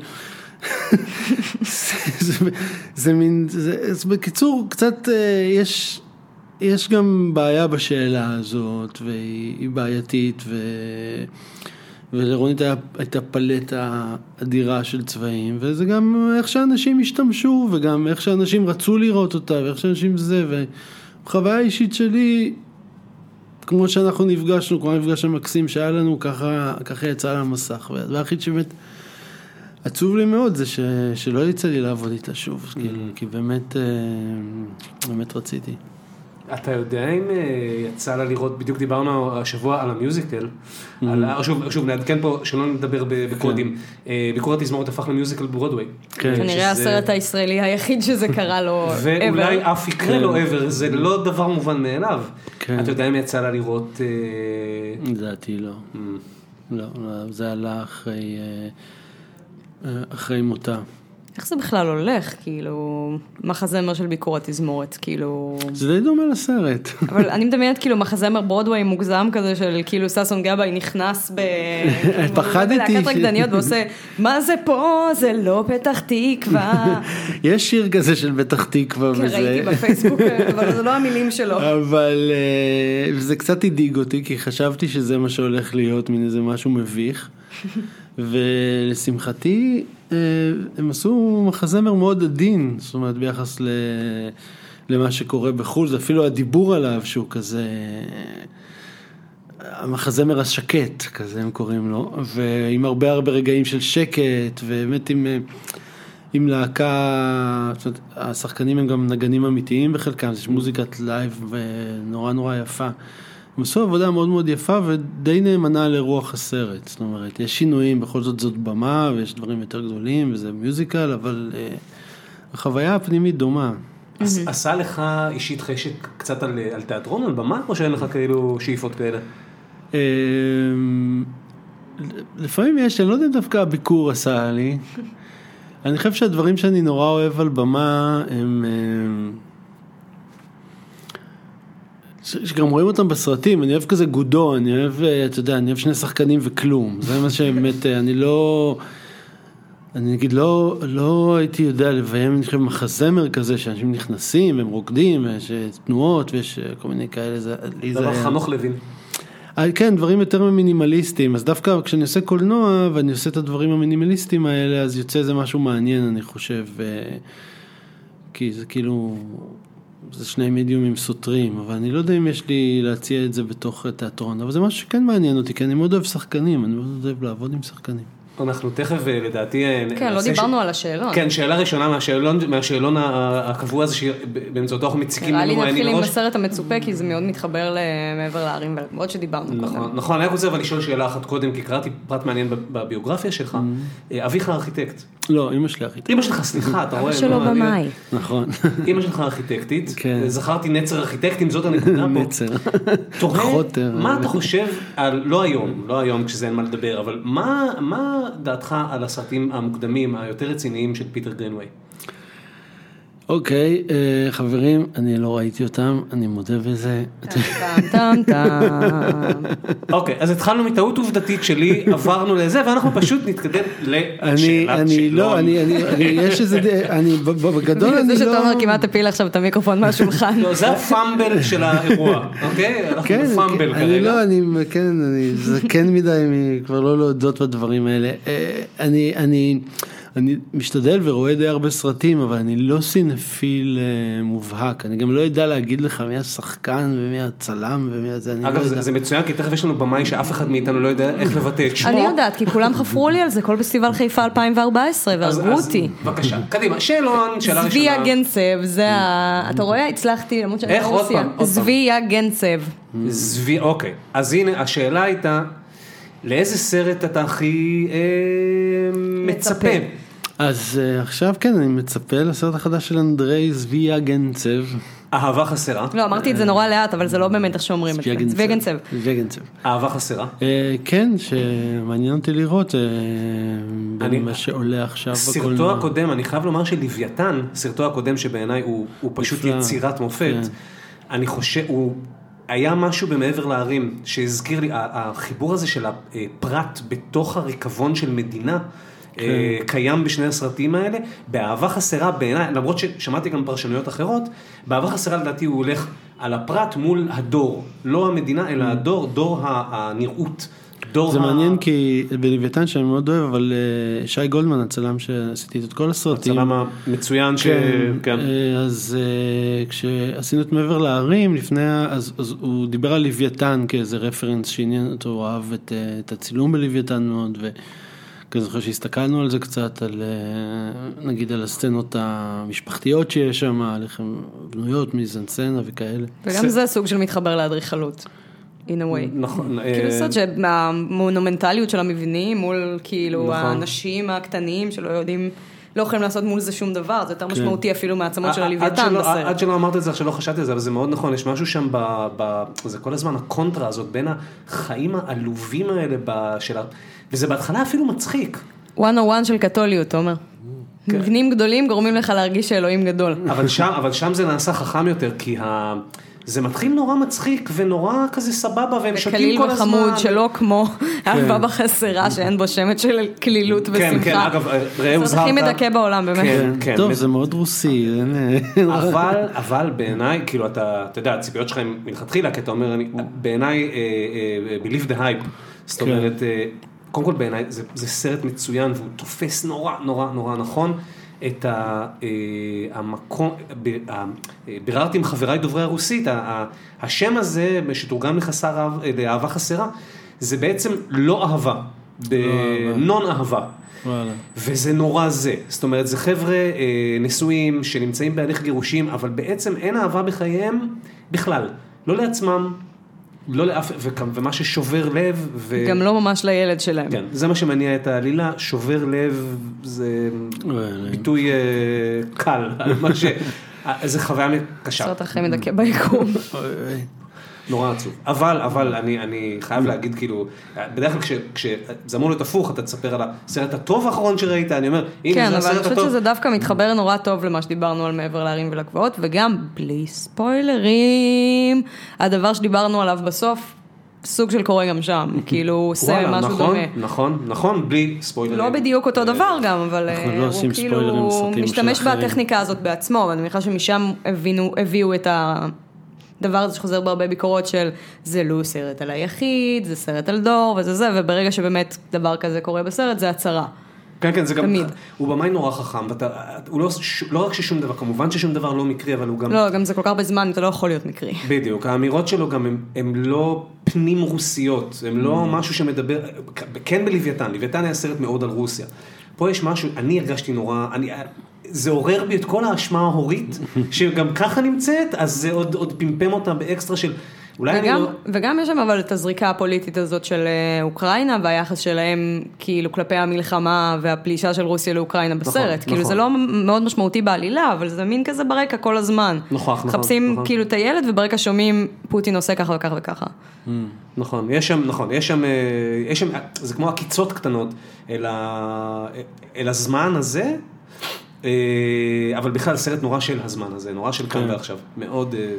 זה, (laughs) זה, זה מין, זה, זה בקיצור, קצת אה, יש, יש גם בעיה בשאלה הזאת, והיא בעייתית, ו, ולרונית הייתה פלטה אדירה של צבעים, וזה גם איך שאנשים השתמשו, וגם איך שאנשים רצו לראות אותה, ואיך שאנשים זה, וחוויה אישית שלי, כמו שאנחנו נפגשנו, כמו המפגש המקסים שהיה לנו, ככה, ככה יצא על המסך, והדבר היחיד שבאמת עצוב לי מאוד זה ש, שלא יצא לי לעבוד איתה שוב, כאילו, כי באמת, אה, באמת רציתי. אתה יודע אם אה, יצא לה לראות, בדיוק דיברנו השבוע על המיוזיקל, על ה- שוב, שוב נעדכן פה, שלא נדבר בקודים, אה, ביקור התזמורת הפך למיוזיקל ברודוויי. כן. כנראה שזה- הסרט הישראלי היחיד שזה קרה לו (laughs) ואולי ever. אף יקרה לו ever, זה לא דבר מובן מאליו. כן. אתה יודע אם יצא לה לראות... אה, לדעתי לא. לא, לא, זה עלה אחרי, אה, אה, אחרי מותה. איך זה בכלל הולך, כאילו, מחזמר של ביקור התזמורת, כאילו... זה די דומה לסרט. אבל אני מדמיינת כאילו מחזמר ברודוויי מוגזם כזה של כאילו ששון גבאי נכנס ב... (laughs) פחדתי בלהקת ש- רקדניות (laughs) ועושה, מה זה פה, זה לא פתח תקווה. (laughs) יש שיר כזה של פתח תקווה כן, וזה... ראיתי בפייסבוק, אבל זה לא המילים שלו. אבל אה, זה קצת הדאיג אותי, כי חשבתי שזה מה שהולך להיות, מין איזה משהו מביך. ולשמחתי, הם עשו מחזמר מאוד עדין, זאת אומרת, ביחס ל... למה שקורה בחו"ל, זה אפילו הדיבור עליו שהוא כזה... המחזמר השקט, כזה הם קוראים לו, ועם הרבה הרבה רגעים של שקט, ובאמת עם, אה, עם להקה, זאת אומרת, השחקנים הם גם נגנים אמיתיים בחלקם, יש מוזיקת לייב נורא נורא יפה. הם עשו עבודה מאוד מאוד יפה ודי נאמנה לרוח הסרט, זאת אומרת, יש שינויים, בכל זאת זאת במה ויש דברים יותר גדולים וזה musical, אבל אה, החוויה הפנימית דומה. עש- עשה לך אישית חשק קצת על על תיאטרון, על במה, או שאין לך כאילו שאיפות כאלה? אמ, לפעמים יש, אני לא יודע אם דווקא הביקור עשה לי. (laughs) אני חושב שהדברים שאני נורא אוהב על במה הם... ש- שגם רואים אותם בסרטים, אני אוהב כזה גודו, אני אוהב, אה, אתה יודע, אני אוהב שני שחקנים וכלום, זה מה שבאמת, אה, אני לא, אני נגיד לא, לא הייתי יודע לביים, אני חושב, מחזמר כזה, שאנשים נכנסים, הם רוקדים, יש אה, תנועות ויש כל מיני כאלה, זה, לי זה דבר חנוך לוין. כן, דברים יותר מינימליסטיים, אז דווקא כשאני עושה קולנוע ואני עושה את הדברים המינימליסטיים האלה, אז יוצא איזה משהו מעניין, אני חושב, כי זה כאילו, זה שני מדיומים סותרים, אבל אני לא יודע אם יש לי להציע את זה בתוך תיאטרון, אבל זה משהו שכן מעניין אותי, כי אני מאוד אוהב שחקנים, אני מאוד אוהב לעבוד עם שחקנים. אנחנו תכף אה, לדעתי... אה, כן, לא דיברנו ש- על השאלון. כן, שאלה ראשונה מהשאלון, מהשאלון הקבוע הזה שבאמצעותו אנחנו מציגים נראה לי לנו נתחיל עם ראש. הסרט המצופה, כי זה מאוד מתחבר למעבר להרים ולמרות שדיברנו קודם. נכון, נכון, אני רק רוצה אבל לשאול שאלה אחת קודם, כי קראתי פרט מעניין בביוגרפיה שלך. Mm-hmm. אה, אביך ארכיטקט. לא, אמא שלי ארכיטקט. אמא שלך, סליחה, אתה רואה? אבא שלו אני- במאי. נכון, אמא שלך ארכיטקטית, כן. זכרתי נצר ארכיטקטים, זאת הנקודה פה. נצר. תוהה, חוטר. מה אתה חושב על, לא היום, לא היום כשזה אין מה לדבר, אבל מה, מה דעתך על הסרטים המוקדמים, היותר רציניים של פיטר גרינווי? אוקיי, אה, חברים, אני לא ראיתי אותם, אני מודה בזה. אוקיי, אז התחלנו מטעות עובדתית שלי, עברנו לזה, ואנחנו פשוט נתקדם אני, לשאלת אני, שאלון. לא, אני, אני, אני, יש איזה, אני, בגדול אני זה לא... שתומר כמעט הפיל עכשיו את המיקרופון מהשולחן. לא, זה הפאמבל של האירוע, אוקיי? אנחנו כן, בפאמבל כן, אני כרגע. לא, אני, כן, אני זקן מדי מ- כבר לא להודות בדברים האלה. אה, אני, אני, אני משתדל ורואה די הרבה סרטים, אבל אני לא סינפיל אה, מובהק. אני גם לא יודע להגיד לך מי השחקן ומי הצלם ומי הזה, אני לא אגב, יודע. זה, זה מצוין, כי תכף יש לנו במאי שאף אחד מאיתנו לא יודע איך לבטא את שמו. אני יודעת, כי כולם חפרו לי על זה, כל פסטיבל חיפה 2014, אז- והרגו אותי. בבקשה, קדימה, שאלון, שאלה ראשונה. הגנצב, זה ה... אתה רואה? הצלחתי, למרות שאני איך? לא עוד רוסיה. פעם, עוד פעם. זבי אוקיי. אז הנה, השאלה הייתה, לאיזה סרט אתה הכי אה, מצפה? מצפה. אז אה, עכשיו כן, אני מצפה לסרט החדש של אנדרי זביה גנצב. אהבה חסרה. לא, אמרתי את זה נורא לאט, אבל זה לא באמת איך שאומרים את זה. זבי הגנצב. זביה גנצב. אהבה חסרה. אה, כן, שמעניין אותי לראות אה, אני- מה שעולה עכשיו סרטו בקולנוע. הקודם, אני חייב לומר שלוויתן, סרטו הקודם שבעיניי הוא, הוא פשוט נפלא. יצירת מופת, כן. אני חושב, הוא היה משהו במעבר להרים שהזכיר לי, החיבור הזה של הפרט בתוך הריקבון של מדינה. כן. אה, קיים בשני הסרטים האלה, באהבה חסרה בעיניי, למרות ששמעתי גם פרשנויות אחרות, באהבה חסרה לדעתי הוא הולך על הפרט מול הדור, לא המדינה אלא הדור, דור הנראות. דור זה ה- מעניין כי בלוויתן שאני מאוד אוהב, אבל אה, שי גולדמן, הצלם שעשיתי את כל הסרטים. הצלם המצוין ש... כן, כן. אה, אז כשעשינו את מעבר להרים, לפני, אז, אז הוא דיבר על לוויתן כאיזה רפרנס שעניין אותו, הוא אהב את, את הצילום בלוויתן מאוד, וכזה זוכר שהסתכלנו על זה קצת, על אה, נגיד על הסצנות המשפחתיות שיש שם, על איך הן בנויות מזנסצנה וכאלה. וגם זה סוג של מתחבר לאדריכלות. in a way. נכון. אה, כאילו סוד שהמונומנטליות של המבנים מול כאילו נכון. האנשים הקטנים שלא יודעים, לא יכולים לעשות מול זה שום דבר, זה יותר משמעותי אפילו מהעצמות של הלוויתן בסרט. עד שלא אמרת את זה, עד שלא חשבתי על זה, אבל זה מאוד נכון, יש משהו שם ב... ב זה כל הזמן הקונטרה הזאת בין החיים העלובים האלה ב, של ה... וזה בהתחלה אפילו מצחיק. 101 של קתוליות, תומר. כן. מבנים גדולים גורמים לך להרגיש שאלוהים גדול. אבל שם, אבל שם זה נעשה חכם יותר, כי ה... זה מתחיל נורא מצחיק ונורא כזה סבבה, והם שותים כל הזמן. וחמוד, שלא כמו אהבה בחסרה, שאין בו שמץ של קלילות כן, ושמחה. כן, אגב, ראה הסרט הוזהרת. הכי מדכא בעולם, באמת. כן, כן. טוב, זה מאוד רוסי. אה, (laughs) אבל, אבל בעיניי, כאילו אתה, אתה יודע, הציפיות שלך הן מלכתחילה, כי אתה אומר, אני, בעיניי, אה, אה, believe the hype, זאת כן. אומרת, אה, קודם כל בעיניי זה, זה סרט מצוין והוא תופס נורא נורא נורא נכון את ה, אה, המקום, אה, ביררתי עם חבריי דוברי הרוסית, השם הזה שתורגם לחסר, אהב- אה, לאהבה חסרה, זה בעצם לא אהבה, נון אהבה. וואלה. וזה נורא זה, זאת אומרת זה חבר'ה אה, נשואים שנמצאים בהליך גירושים, אבל בעצם אין אהבה בחייהם בכלל, לא לעצמם, לא לאף, ומה ששובר לב, ו... גם לא ממש לילד שלהם. כן, זה מה שמניע את העלילה, שובר לב זה. ביטוי אה, קל, על מה ש... (laughs) אה, זה חוויה קשה, הסרט הכי מדכא ביקום. נורא עצוב. אבל, אבל אני, אני חייב להגיד כאילו, בדרך כלל כש- כשזה אמור להיות הפוך, אתה תספר על הסרט הטוב האחרון שראית, אני אומר, הנה כן, זה אבל אני הסרט חושבת הטוב. שזה דווקא מתחבר נורא טוב למה שדיברנו על מעבר להרים ולגבעות, וגם בלי ספוילרים, הדבר שדיברנו עליו בסוף, סוג של קורה גם שם, כאילו עושה משהו נכון, דומה. נכון, נכון, בלי ספוילרים. לא בדיוק אותו דבר גם, אבל אה, לא הוא כאילו משתמש. בטכניקה הזאת בעצמו, ואני מניחה שמשם הבינו, הביאו את הדבר הזה שחוזר בהרבה ביקורות של זה לא סרט על היחיד, זה סרט על דור וזה זה, וברגע שבאמת דבר כזה קורה בסרט זה הצהרה. כן, כן, זה גם, תמיד. הוא במאי נורא חכם, ואתה, הוא לא, לא רק ששום דבר, כמובן ששום דבר לא מקרי, אבל הוא גם, לא, גם זה כל כך הרבה זמן, אתה לא יכול להיות מקרי. בדיוק, האמירות שלו גם הם לא פנים רוסיות, הם לא Mm. משהו שמדבר, כן בלוויתן, לוויתן היה סרט מאוד על רוסיה. פה יש משהו, אני הרגשתי נורא, אני, זה עורר בי את כל האשמה ההורית, (laughs) שגם ככה נמצאת, אז זה עוד, עוד פמפם אותה באקסטרה של, אולי אני וגם, לא... וגם יש שם אבל את הזריקה הפוליטית הזאת של אה, אוקראינה והיחס שלהם כאילו כלפי המלחמה והפלישה של רוסיה לאוקראינה בסרט. כאילו נכון. זה לא מאוד משמעותי בעלילה, אבל זה מין כזה ברקע כל הזמן. נוכח, נכון, מחפשים נכון. כאילו את הילד וברקע שומעים פוטין עושה ככה וככה וככה. נכון, יש שם, נכון, יש שם, אה, יש שם, זה כמו עקיצות קטנות אל, ה, אל הזמן הזה, אבל בכלל סרט נורא של הזמן הזה, נורא של כאן ועכשיו, מאוד, אה,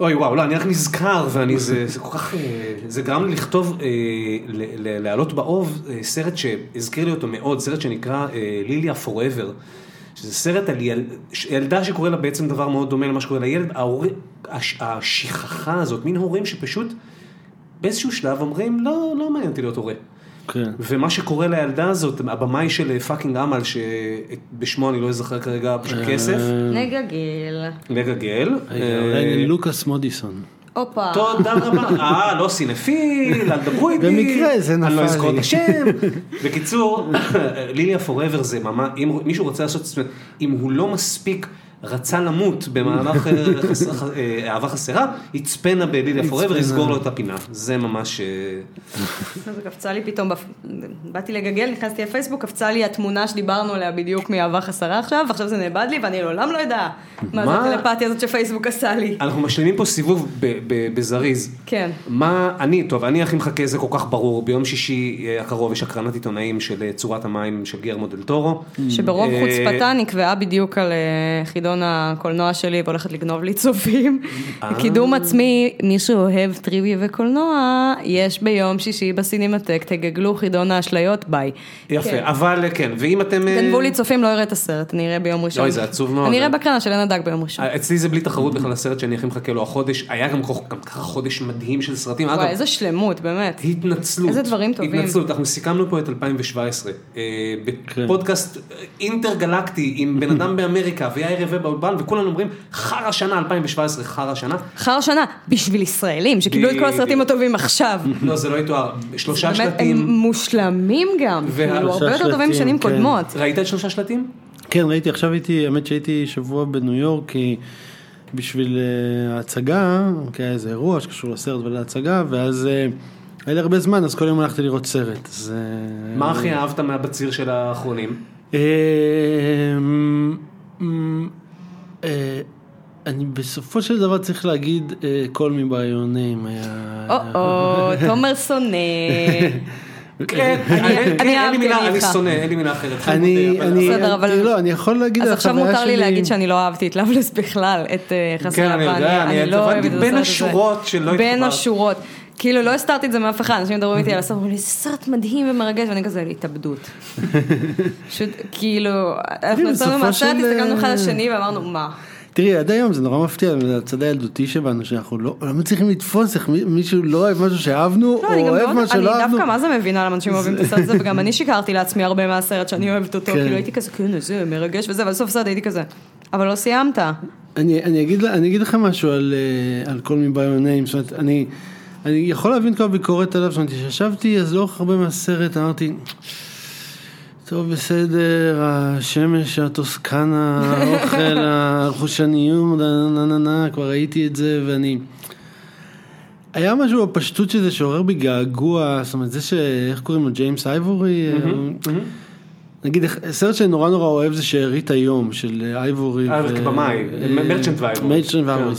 אוי וואו, לא, אני רק נזכר ואני, זה, זה כל כך, אה, זה גרם לי לכתוב, אה, להעלות באוב אה, סרט שהזכיר לי אותו מאוד, סרט שנקרא אה, ליליה פוראבר. שזה סרט על יל... ילדה שקורה לה בעצם דבר מאוד דומה למה שקורה לילד, ההור... הש... השכחה הזאת, מין הורים שפשוט באיזשהו שלב אומרים, לא, לא מעניין אותי להיות הורה. כן. ומה שקורה לילדה הזאת, הבמאי של Fucking Åmål, שבשמו אני לא אזכר כרגע, פשוט כסף, נגגל. מגה גל. רגע, אה, אולי לוקאס מודיסון. הופה. תודה רבה, (laughs) אה, לא סינפיל, אל תדברו איתי. במקרה זה אני לא נפל אזכור את לי. השם. (laughs) בקיצור, (laughs) Lilya 4-ever זה ממש, אם מישהו רוצה לעשות, זאת אומרת, אם הוא לא מספיק רצה למות במהלך אה, (laughs) אה, אהבה חסרה, יצפנה בליליה פוראבר. יסגור לו את הפינה. זה ממש... אה, זה קפצה לי פתאום, באתי לגגל, נכנסתי לפייסבוק, קפצה לי התמונה שדיברנו עליה בדיוק מאהבה חסרה עכשיו, ועכשיו זה נאבד לי ואני לעולם לא יודע מה זה מה? הטלפתיה הזאת שפייסבוק עשה לי. אנחנו משלימים פה סיבוב ב- ב- בזריז. כן. מה, אני, טוב, אני הכי מחכה, זה כל כך ברור, ביום שישי הקרוב יש הקרנת עיתונאים של צורת המים של גרמו דל טורו. שברוב חוצפתה נקבעה בדיוק על חידון חידון הקולנוע שלי והולכת לגנוב לי צופים. קידום עצמי, מי שאוהב טריוויה וקולנוע, יש ביום שישי בסינמטק, תגגלו חידון האשליות, ביי. יפה, כן. אבל כן, ואם אתם... אה, גנבו לי צופים, לא אראה את הסרט, אני אראה ביום ראשון. אוי, זה עצוב מאוד. אני אראה בקרנה של עין הדג ביום ראשון. אצלי זה בלי תחרות בכלל הסרט שאני הכי מחכה לו החודש, היה גם ככה חודש מדהים של סרטים, וואי, איזה שלמות, באמת. התנצלות, איזה דברים טובים. התנצלות, אנחנו סיכמנו פה את 2017, אה, בפודקאסט אינטרגלקטי עם בן אדם באמריקה ויאיר רווה באולפן וכולם אומרים חרא שנה 2017 חרא שנה, חר שנה, בשביל ישראלים, שקיבלו את כל הסרטים. הטובים עכשיו. לא זה לא יתואר, שלושה באמת, הם שלטים, מושלמים גם, כאילו, הרבה יותר טובים שלטים, משנים כן. קודמות. ראית את שלושה שלטים? כן, ראיתי, עכשיו הייתי, האמת שהייתי שבוע בניו יורק, כי בשביל אה, ההצגה, כי היה איזה אירוע שקשור לסרט ולהצגה, ואז אה, היה לי הרבה זמן, אז כל יום הלכתי לראות סרט. אז, אה, מה הכי אהבת מהבציר של האחרונים? אה, אה, אני בסופו של דבר צריך להגיד, אה, כל מבעיונים היה... או-או, תומר שונא. (laughs) כן, אני- אני- אני אין לי אהבתי, מילה, אני. שונא, אין לי מילה אחרת. אני, לא, אני יכול להגיד, אז עכשיו החוויה מותר לי שלי- להגיד שאני לא אהבתי את לאבלס בכלל, את אה, חסרי כן, אני יודע, אני לא הבנתי בין. השורות שלא בין התחברת. השורות. כאילו לא הסתרתי את זה מאף אחד, אנשים מדברים איתי על הסרט, אומרים לי, זה סרט מדהים ומרגש, ואני כזה, התאבדות. (laughs) פשוט, כאילו, אנחנו בסופו יצאנו מהסרט, הסתכלנו אחד לשני ואמרנו, מה? תראי, עד היום זה נורא מפתיע, זה הצד הילדותי שבנו, שאנחנו לא, לא מצליחים לתפוס איך מי- מישהו לא אוהב משהו שאהבנו, לא, אני או אוהב מה אני שלא אהבנו. דווקא מה זה מבינה למה אנשים אוהבים את הסרט הזה, (laughs) וגם אני שיקרתי לעצמי הרבה מהסרט שאני אוהבת אותו, כן. כאילו הייתי כזה, כן, זה מרגש וזה, אבל בסוף הסרט הייתי כזה, אבל לא סיימת. אני, אני, אגיד, אני אגיד לכם משהו על, אה, על כל מבעיונים, זאת אומרת, אני, אני יכול להבין כל הביקורת עליו, זאת אומרת, כשישבתי אז לאורך הרבה מהסרט אמרתי, טוב בסדר, השמש, הטוסקנה, האוכל, (laughs) הרכושניות, נה נה נה כבר ראיתי את זה ואני... היה משהו בפשטות של זה שעורר בי געגוע, זאת אומרת, זה ש... איך קוראים לו? ג'יימס אייבורי? נגיד, סרט שאני נורא נורא אוהב זה שארית היום, של אייבורי. אה, ו- כבמאי, אה, מרצ'נט ואייבורי. מרצ'נט ואייבורי.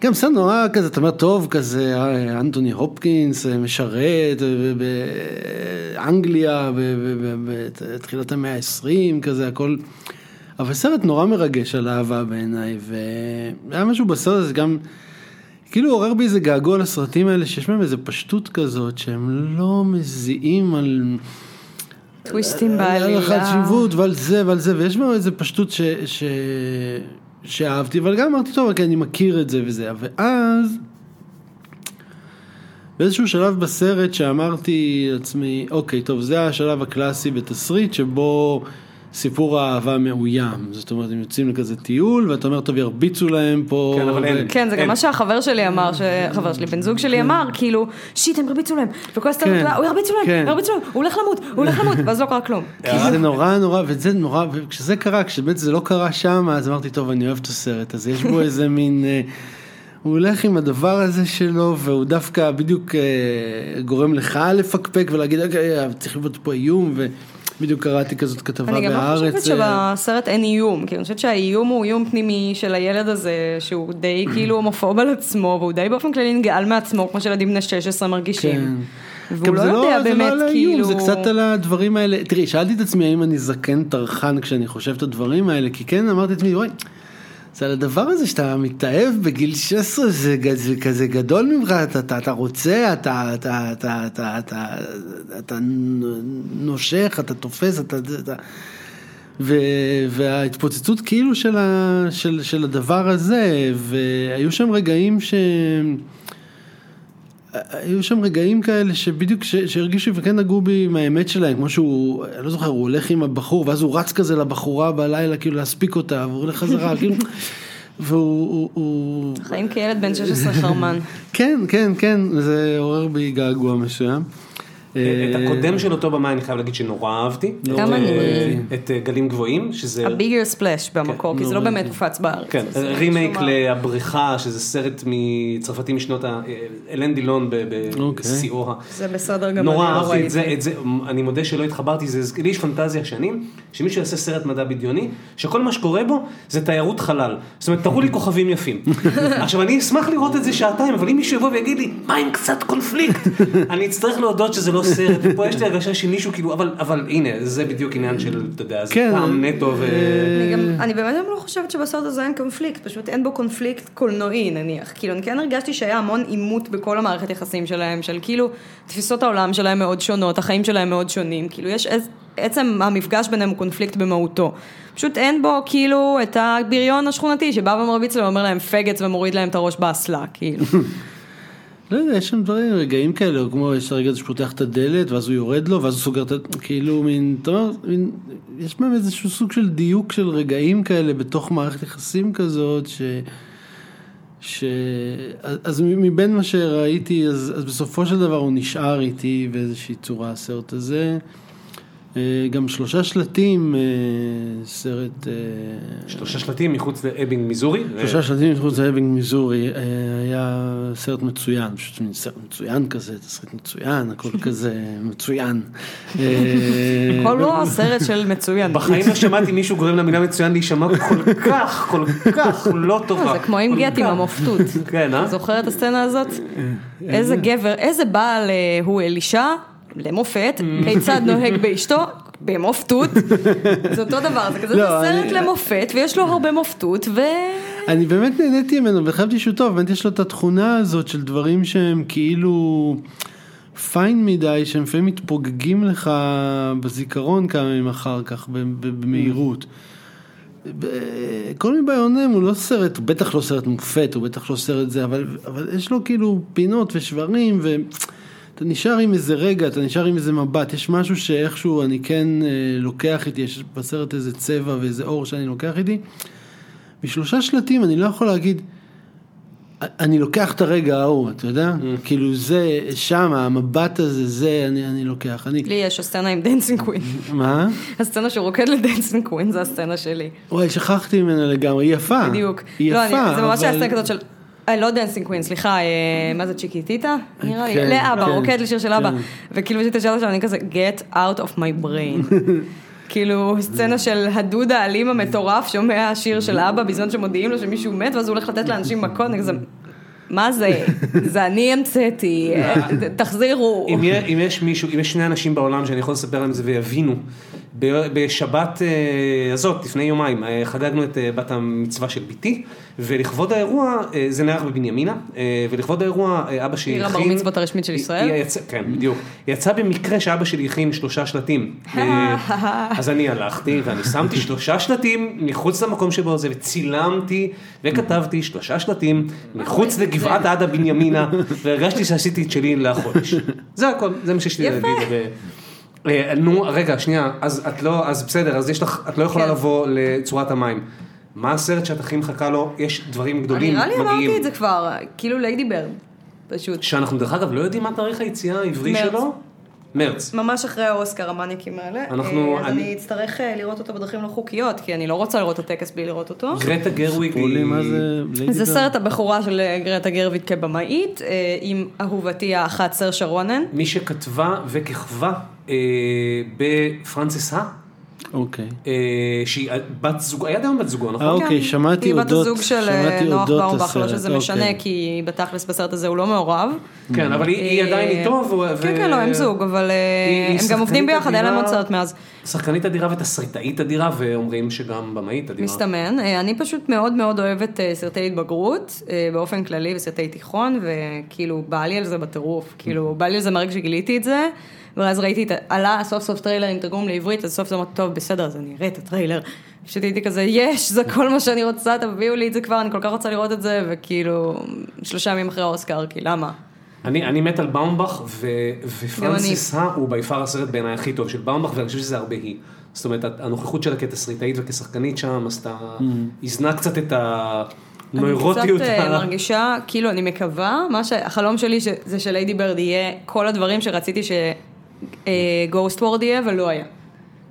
גם סרט נורא כזה, אתה אומר, טוב, כזה, אה, אנטוני הופקינס אה, משרת אה, באנגליה, בתחילת המאה ה-20, כזה, הכל. אבל סרט נורא מרגש על אהבה בעיניי, והיה משהו בסרט הזה גם, כאילו עורר בי איזה געגוע לסרטים האלה, שיש בהם איזה פשטות כזאת, שהם לא מזיעים על... טוויסטים על בעלילה. החשיבות ועל זה ועל זה, ויש בו איזה פשטות ש... ש... שאהבתי, אבל גם אמרתי, טוב, כי אני מכיר את זה וזה, ואז באיזשהו שלב בסרט שאמרתי לעצמי, אוקיי, טוב, זה השלב הקלאסי בתסריט שבו סיפור האהבה מאוים, זאת אומרת, הם יוצאים לכזה טיול, ואתה אומר, טוב, ירביצו להם פה. כן, אבל אין. כן, זה גם. מה שהחבר שלי אמר, חבר שלי, בן זוג שלי אמר, כאילו, שיט, הם הרביצו להם, וכל הסרט, כן. הוא ירביצו להם, כן. הוא ירביצו להם, הוא הולך למות, הוא הולך למות, ואז לא קרה כלום. (laughs) זה נורא נורא, וזה נורא, וכשזה קרה, כשבאמת זה לא קרה שם, אז אמרתי, טוב, אני אוהב את הסרט, אז יש בו (laughs) איזה מין, אה, הוא הולך עם הדבר הזה שלו, והוא דווקא בדיוק אה, גורם לך לפקפק ולהגיד, אוקיי, צריך להיות פה איום, ובדיוק קראתי כזאת כתבה אני גם לא בהארץ. חושבת אה, שבסרט אין איום, כי אני חושבת שהאיום הוא איום פנימי של הילד הזה, שהוא די (clears throat) כאילו הומופוב על עצמו, והוא די באופן כללי נגעל מעצמו, כמו שילדים בני 16 מרגישים. כן. והוא גם לא זה יודע זה באמת, על האיום, כאילו... זה קצת על הדברים האלה, תראי, שאלתי את עצמי האם אני זקן טרחן כשאני חושב את הדברים האלה, כי כן אמרתי לעצמי, וואי, זה על הדבר הזה שאתה מתאהב בגיל 16, זה, כזה גדול ממך, אתה, אתה, אתה רוצה, אתה, אתה, אתה, אתה, אתה, אתה נושך, אתה תופס, אתה... אתה ו, וההתפוצצות כאילו של, ה, של, של הדבר הזה, והיו שם רגעים ש... היו שם רגעים כאלה שבדיוק ש- שהרגישו וכן נגעו בי עם האמת שלהם, כמו שהוא, אני לא זוכר, הוא הולך עם הבחור ואז הוא רץ כזה לבחורה בלילה כאילו להספיק אותה, והוא הולך חזרה, כאילו, והוא, הוא, הוא, חיים כילד בן 16 חרמן. כן, כן, כן, זה עורר בי געגוע מסוים. את הקודם של אותו במה אני חייב להגיד שנורא אהבתי. גם אני. אה, את אה, גלים גבוהים, שזה... ה-bigger splash במקור, כי זה לא. באמת הופץ בארץ. כן, רימייק לבריכה, שזה סרט מצרפתי משנות ה... אה, אלן דילון אוקיי. בשיאו ה... זה בסדר גם, נורא לא אהבתי את זה, ראיתי. את זה, אני מודה שלא התחברתי, זה, לי יש פנטזיה שנים, שמישהו יעשה סרט מדע בדיוני, שכל מה שקורה בו זה תיירות חלל. זאת אומרת, תראו לי כוכבים יפים. (laughs) עכשיו, אני אשמח לראות את זה שעתיים, אבל אם מישהו יבוא ויגיד לי, מה עם קצת קונפליקט? (laughs) אני אצטרך להודות שזה לא בסרט, ופה יש לי הרגשה שמישהו כאילו, אבל, אבל הנה, זה בדיוק עניין של, אתה יודע, זה כן, טעם נטו ו... אני גם, אני באמת גם לא חושבת שבסרט הזה אין קונפליקט, פשוט אין בו קונפליקט קולנועי נניח. כאילו, אני כן הרגשתי שהיה המון עימות בכל המערכת יחסים שלהם, של כאילו, תפיסות העולם שלהם מאוד שונות, החיים שלהם מאוד שונים, כאילו, יש איז, עצם המפגש ביניהם הוא קונפליקט במהותו. פשוט אין בו כאילו את הבריון השכונתי שבא ומרביץ להם ואומר להם פגץ ומוריד להם את הראש באסלה, כאילו. (laughs) לא יודע, יש שם דברים, רגעים כאלה, כמו יש הרגע הזה שפותח את הדלת, ואז הוא יורד לו, ואז הוא סוגר את ה... כאילו, מין, אתה אומר, מין, יש בהם איזשהו סוג של דיוק של רגעים כאלה בתוך מערכת יחסים כזאת, ש... ש... אז- אז מבין מה שראיתי, אז, אז בסופו של דבר הוא נשאר איתי באיזושהי צורה, הסרט הזה. אה, גם שלושה שלטים, אה, סרט... אה, שלושה שלטים מחוץ לאבינג מיזורי. שלושה שלטים מחוץ לאבינג מיזורי, היה סרט מצוין, פשוט מין סרט מצוין כזה, תסריט מצוין, הכל (laughs) כזה מצוין. (laughs) הכל לא (laughs) סרט של מצוין. בחיים לא שמעתי מישהו גורם למילה מצוין להישמע כל כך, כל כך לא טובה. זה כמו עם גט עם. המופתות. כן, אה? זוכר את הסצנה הזאת? איזה גבר, איזה בעל הוא אלישע, למופת, כיצד נוהג (laughs) באשתו, במופתות. זה אותו דבר, זה כזה לא, סרט אני- למופת, ויש לו הרבה מופתות, ו... אני באמת נהניתי ממנו וחשבתי שהוא טוב, באמת יש לו את התכונה הזאת של דברים שהם כאילו פיין מדי, שהם לפעמים מתפוגגים לך בזיכרון כמה ימים אחר כך במהירות. כל מביונם הוא לא סרט, הוא בטח לא סרט מופת, הוא בטח לא סרט זה, אבל, אבל יש לו כאילו פינות ושברים ואתה נשאר עם איזה רגע, אתה נשאר עם איזה מבט, יש משהו שאיכשהו אני כן אה, לוקח איתי, יש בסרט איזה צבע ואיזה אור שאני לוקח איתי. בשלושה שלטים אני לא יכול להגיד, אני לוקח את הרגע ההוא, אתה יודע? כאילו זה, שם, המבט הזה, זה, אני, אני לוקח. אני, לי יש הסצנה עם Dancing Queen. מה? הסצנה שהוא רוקד ל Dancing Queen זה הסצנה שלי. וואי, שכחתי ממנה לגמרי, היא יפה. בדיוק. היא לא, יפה, אני- זה ממש היה אבל- סצנה כזאת של... אה, לא Dancing Queen, סליחה, אה, מה זה צ'יקיטיטה? נראה לי, כן, לאבא, כן, רוקד לשיר של אבא. כן. וכאילו כשהיא תשאל אותה, אני כזה, get out of my brain. (laughs) כאילו, סצנה של הדוד האלים המטורף שומע שיר של אבא בזמן שמודיעים לו שמישהו מת, ואז הוא הולך לתת לאנשים מכות, אני כזה, מה זה? זה אני המצאתי, (laughs) תחזירו. אם יש מישהו, אם יש שני אנשים בעולם שאני יכול לספר להם את זה ויבינו, בשבת אה, הזאת, לפני יומיים, אה, חגגנו את אה, בת המצווה של בתי, ולכבוד האירוע, זה נערך בבנימינה, ולכבוד האירוע אבא שלי עיר הכין... הבר מצוות הרשמית של היא- ישראל? היא יצא- כן, בדיוק. יצא במקרה שאבא שלי הכין שלושה שלטים. (laughs) אז אני הלכתי ואני שמתי שלושה שלטים מחוץ למקום שבו זה, וצילמתי וכתבתי שלושה שלטים מחוץ לגבעת עדה בנימינה, והרגשתי שעשיתי את שלי לחודש. זה הכל, זה מה שיש לי יפה. להגיד. אה, נו, רגע, שנייה, אז את לא, אז בסדר, אז יש לך, את לא יכולה כן. לבוא לצורת המים. מה הסרט שאת הכי מחכה לו? יש דברים גדולים, נראה לי אמרתי מגיעים. את זה כבר, כאילו ליידי ברד, פשוט. שאנחנו דרך אגב לא יודעים מה תאריך היציאה העברי. שלו? מרץ. ממש אחרי האוסקר המאניקים האלה. אנחנו- אה, אז אני- אני אצטרך אה, לראות אותו בדרכים לא חוקיות, כי אני לא רוצה לראות את הטקס בלי לראות אותו. גרטה גרוויג מה זה... סרט הבכורה של אה, גרטה גרוויד כבמאית, עם אהובתי האחת סר שרונן. מי שכתבה וכיכבה בפרנסס הא, אוקיי. אה, שהיא בת זוג, היה גם בת זוגו, אה, נכון? אוקיי, שמעתי היא בת אודות, הזוג של אה, נוח אודות באומבך, לא שזה משנה, אוקיי. כי בתכלס בסרט הזה הוא לא מעורב. כן, אבל היא- היא עדיין אה, איתו. ו- כן, כן, לא, הם זוג, אבל אה, הם גם עובדים ביחד, היה להם עוד. סרט מאז. שחקנית אדירה ותסריטאית אדירה, ואומרים שגם במאית אדירה. מסתמן. אה, אני פשוט מאוד מאוד אוהבת אה, סרטי התבגרות, אה, באופן כללי, וסרטי תיכון, וכאילו, בא לי על זה בטירוף. כאילו, בא לי על זה מהרגע שגיליתי את זה, ואז ראיתי, את ה- עלה סוף סוף טריילר עם תרגום לעברית, אז סוף סוף אמרתי, טוב, בסדר, אז אני אראה את הטריילר. פשוט הייתי כזה, יש, זה כל מה שאני רוצה, תביאו לי את זה כבר, אני כל כך רוצה לראות את זה, וכאילו, שלושה ימים אחרי האוסקר, כי למה? אני, אני מת על באומבך, ו, ופרנסיס הא הוא ביפר הסרט בעיניי הכי טוב של באומבך, ואני חושב שזה הרבה היא. זאת אומרת, הנוכחות שלה כתסריטאית וכשחקנית שם, עשתה, איזנה קצת את הנוירוטיות. אני קצת אה, מרגישה, כאילו, אני מקווה, מה שהחלום שלי ש- זה שליידי ברד יהיה כל הדברים שרציתי שגוסט וורד יהיה, ולא היה.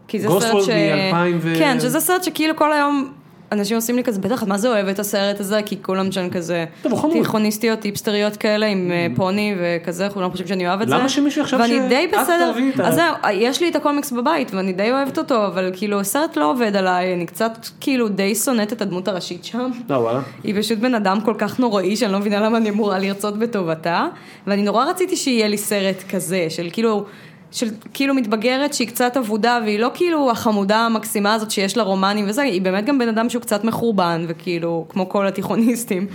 כי זה סרט ש... מ-2000 ו- כן, שזה סרט שכאילו כל היום... אנשים עושים לי כזה, בטח, מה זה אוהב את הסרט הזה? כי כולם שם כזה. תיכוניסטיות, היפסטריות כאלה עם אה, פוני וכזה, כולם חושבים שאני אוהב את זה. למה שמישהו יחשוב ואני שאת די בסדר, אז זהו, יש לי את הקומיקס בבית ואני די אוהבת אותו, אבל כאילו הסרט לא עובד עליי, אני קצת כאילו די שונאת את הדמות הראשית שם. לא, וואלה. היא פשוט בן אדם כל כך נוראי, שאני לא מבינה למה אני אמורה לרצות בטובתה, ואני נורא רציתי שיהיה לי סרט כזה, של כאילו, של כאילו מתבגרת שהיא קצת אבודה, והיא לא כאילו החמודה המקסימה הזאת שיש לה רומנים וזה, היא באמת גם בן אדם שהוא קצת מחורבן, וכאילו, כמו כל התיכוניסטים.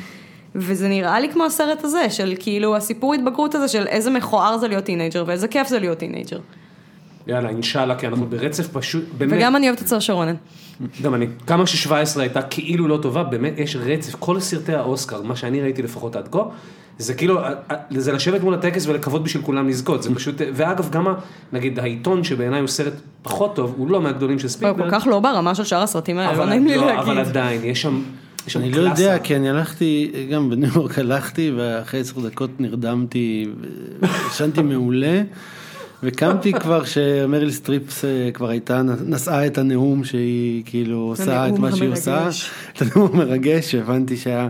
וזה נראה לי כמו הסרט הזה, של כאילו הסיפור התבגרות הזה של איזה מכוער זה להיות teenager ואיזה כיף זה להיות teenager. יאללה, אינשאללה, כי אנחנו ברצף פשוט, באמת. וגם אני אוהבת את סירשה רונן. גם אני. כמה ש-17 הייתה כאילו לא טובה, באמת יש רצף, כל סרטי האוסקר, מה שאני ראיתי לפחות עד כה, זה כאילו, זה לשבת מול הטקס ולקוות בשביל כולם לזכות, זה פשוט, ואגב גם, נגיד העיתון שבעיניי הוא סרט פחות טוב, הוא לא מהגדולים של הוא ספילברג, כל כך לא ברמה של שאר הסרטים האלה, לא אבל, נעים לי לא, אבל להגיד. עדיין, יש שם, יש שם אני קלאסה. לא יודע, כי אני הלכתי, גם בניו יורק הלכתי, ואחרי עשר דקות נרדמתי, ישנתי מעולה, וקמתי כבר שמריל סטריפס אה, כבר הייתה, נשאה את הנאום שהיא כאילו עושה את מה שהיא. עושה, את הנאום המרגש, הבנתי שהיה,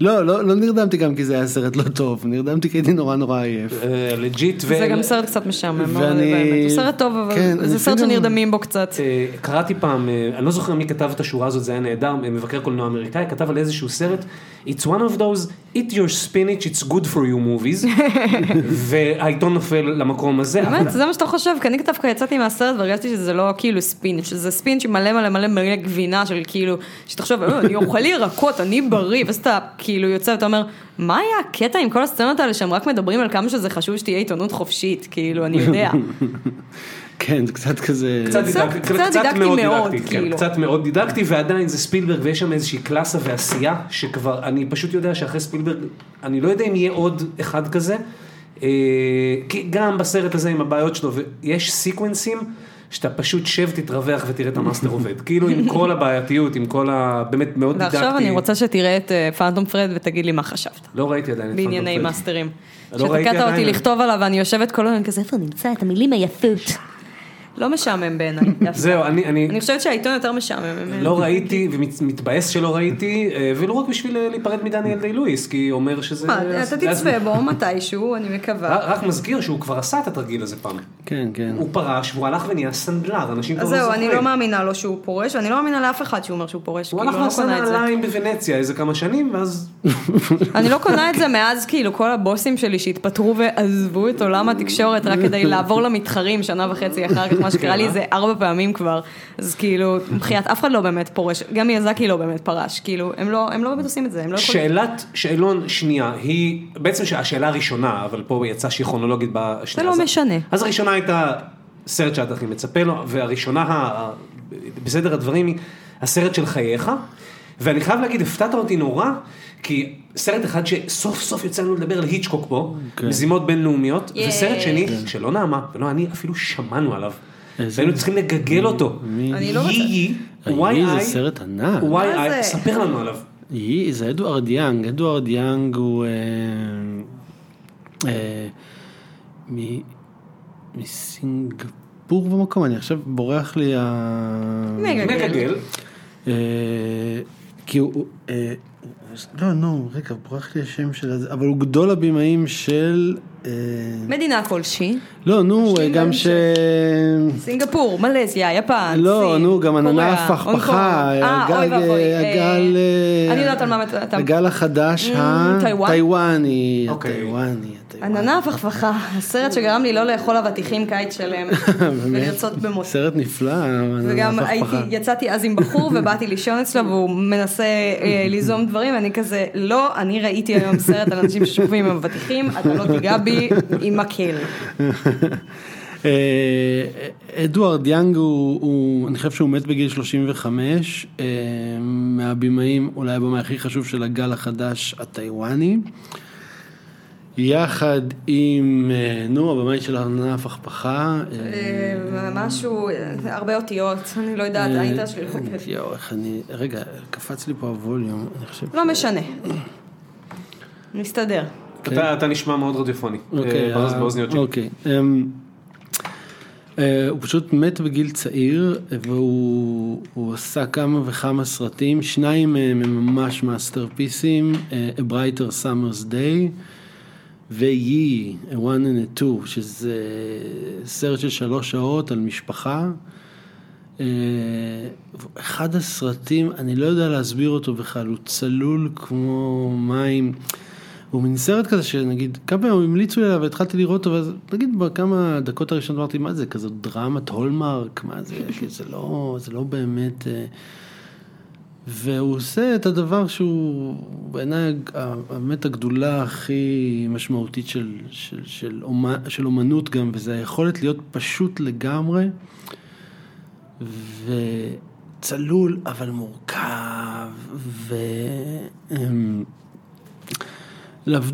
לא, לא, לא נרדמתי גם כי זה היה סרט לא טוב, נרדמתי כי הייתי נורא נורא עייף. אה, legit, ו... זה גם סרט קצת משעמם, אבל ואני- באמת, הוא סרט טוב, אבל כן, זה סרט שנרדמים בו קצת. אה, קראתי פעם, אה, אני לא זוכר מי כתב את השורה הזאת, זה היה נהדר, מבקר קולנוע אמריקאי, כתב על איזשהו סרט, It's one of those, eat your spinach, it's good for you movies, (laughs) והעיתון נופל למקום הזה. באמת, זה מה שאתה חושב, כי אני דווקא יצאתי מהסרט והרגשתי שזה לא כאילו ספינץ', שזה ספינץ' מלא מלא מלא מלא גבינה של כאילו, שתחשוב, "אה, אני אוכל ירקות, אני בריא, ואז אתה כאילו יוצא ואתה אומר, מה היה הקטע עם כל הסצנות האלה שהם רק מדברים על כמה שזה חשוב שתהיה עיתונות חופשית, כאילו, אני יודע. (laughs) כן, זה קצת כזה, קצת, קצת- דידק, קצת דידקטי מאוד, כן, כאילו. קצת מאוד דידקטי, ועדיין זה ספילברג ויש שם איזושהי קלאסה ועשייה, שכבר, אני פשוט יודע שאחרי ספילברג, אני לא יודע אם יהיה עוד אחד כזה, אה, כי גם בסרט הזה עם הבעיות שלו, יש סיקוונסים. שאתה פשוט שב, תתרווח ותראה את המאסטר (laughs) עובד. כאילו עם כל הבעייתיות, עם כל ה... באמת מאוד דידקטי. ועכשיו אני רוצה שתראה את Phantom Thread ותגיד לי מה חשבת. לא ראיתי עדיין את בענייני Phantom Thread. מאסטרים. לא ראיתי שתקעת אותי עדיין. לכתוב עליו ואני יושבת כל היום כזה, איפה נמצא את המילים היפות? (laughs) לא משעמם בעיניי. (laughs) זהו, אני... אני... אני חושבת שהעיתון יותר משעמם. לא ראיתי ומתבאס שלא ראיתי, אה, ולא רק בשביל אה, להיפרד מדניאל די לואיס, כי הוא אומר שזה... מה, אתה תצפה בו מתישהו, אני מקווה. רק מזכיר שהוא כבר עשה את התרגיל הזה פעם. כן, כן. הוא פרש והוא הלך ונהיה סנדלר, אנשים כבר אז לא זהו, זוכרים. אני לא מאמינה לו שהוא פורש, ואני לא מאמינה לאף אחד שהוא אומר שהוא פורש, הוא כאילו, הלך לא ועשה קונה את זה. נעליים בוונציה איזה כמה שנים, ואז... (laughs) אני לא קונה את זה מאז כאילו כל הבוסים שלי שהתפטרו ועזבו את עולם התקשורת רק כדי לעבור למתחרים שנה וחצי אחר כך, מה שקרה לי (laughs) זה ארבע פעמים כבר, אז כאילו, מבחינת אף אחד לא באמת פורש, גם מיאזקי לא באמת פרש, כאילו, הם לא הם לא באמת עושים את זה, הם לא יכולים. שאלת, שאלון שנייה, היא בעצם השאלה הראשונה, אבל פה יצאה שהיא כרונולוגית בשנייה. זה לא אז- משנה. אז הראשונה הייתה סרט שאתה הכי מצפה לו, והראשונה, ה- בסדר הדברים, היא הסרט של חייך, ואני חייב להגיד, הפתעת אותי נורא, כי סרט אחד שסוף סוף יצא לנו לדבר על היצ'קוק פה, כן. מזימות בינלאומיות, ייי. וסרט שני, שלא נעמה, ולא אני, אפילו שמענו עליו. והיינו צריכים לגגל אותו. אני לא רוצה. יי, יי, וואי זה סרט ענק. וואי איי? ספר לנו עליו. יי, זה אדוארד יאנג, אדוארד יאנג הוא אה, אה, מסינגפור במקום, אני עכשיו בורח לי ה... מגגל. אה, כי הוא, אה, לא, נו, רגע, בורח לי השם של זה, אבל הוא גדול הבמאים של, אה, מדינה כלשהי, לא, נו, משלים גם. ש... סינגפור, מלזיה, יפן, לא, סין, נו, גם עננה הפכפכה. אה, הגל- אה. אה, אני יודעת על מה אתה... הגל החדש? הטיוואני, אוקיי. הטיוואני, הטיוואני. עננה הפכפכה, הסרט שגרם לי לא לאכול אבטיחים קיץ שלם, (laughs) ולרצות במות. סרט נפלא, וגם. הייתי, יצאתי אז עם בחור ובאתי לישון אצלו והוא מנסה אה, (laughs) ליזום דברים, אני כזה, לא, אני ראיתי היום סרט על אנשים ששוכבים עם אבטיחים, אתה לא תיגע בי עם מקל. (laughs) אה, אדוארד יאנג הוא, הוא, אני חושב שהוא מת בגיל 35, אה, מהבימאים, אולי הבמאי הכי חשוב של הגל החדש הטיוואני. יחד עם, אה, נו, הבמאי של העננה הפכפכה. אה, אה, משהו, הרבה אותיות, אני לא יודעת, האינטר שלי חוקר. יואו, איך אני, רגע, קפץ לי פה הווליום, אני חושב. לא משנה. נסתדר. אתה אתה נשמע מאוד רדיופוני. אוקיי. אוקיי. אמ, הוא פשוט מת בגיל צעיר, והוא הוא עשה כמה וכמה סרטים, שניים מהם הם ממש מאסטרפיסים, A Brighter Summer's Day, ו-Ye, A One and a Two, שזה סרט של שלוש שעות על משפחה. אה, אחד הסרטים, אני לא יודע להסביר אותו בכלל, הוא צלול כמו מים. הוא מין סרט כזה שנגיד, כמה פעמים המליצו לי עליו והתחלתי לראות אותו, ואז נגיד בכמה דקות הראשונות אמרתי, מה זה, כזאת דרמת הולמרק, מה זה, (laughs) זה לא, זה לא באמת... והוא עושה את הדבר שהוא בעיניי באמת הגדולה הכי משמעותית של, של, של, אומה, של אומנות גם, וזה היכולת להיות פשוט לגמרי וצלול אבל מורכב ו... אמ,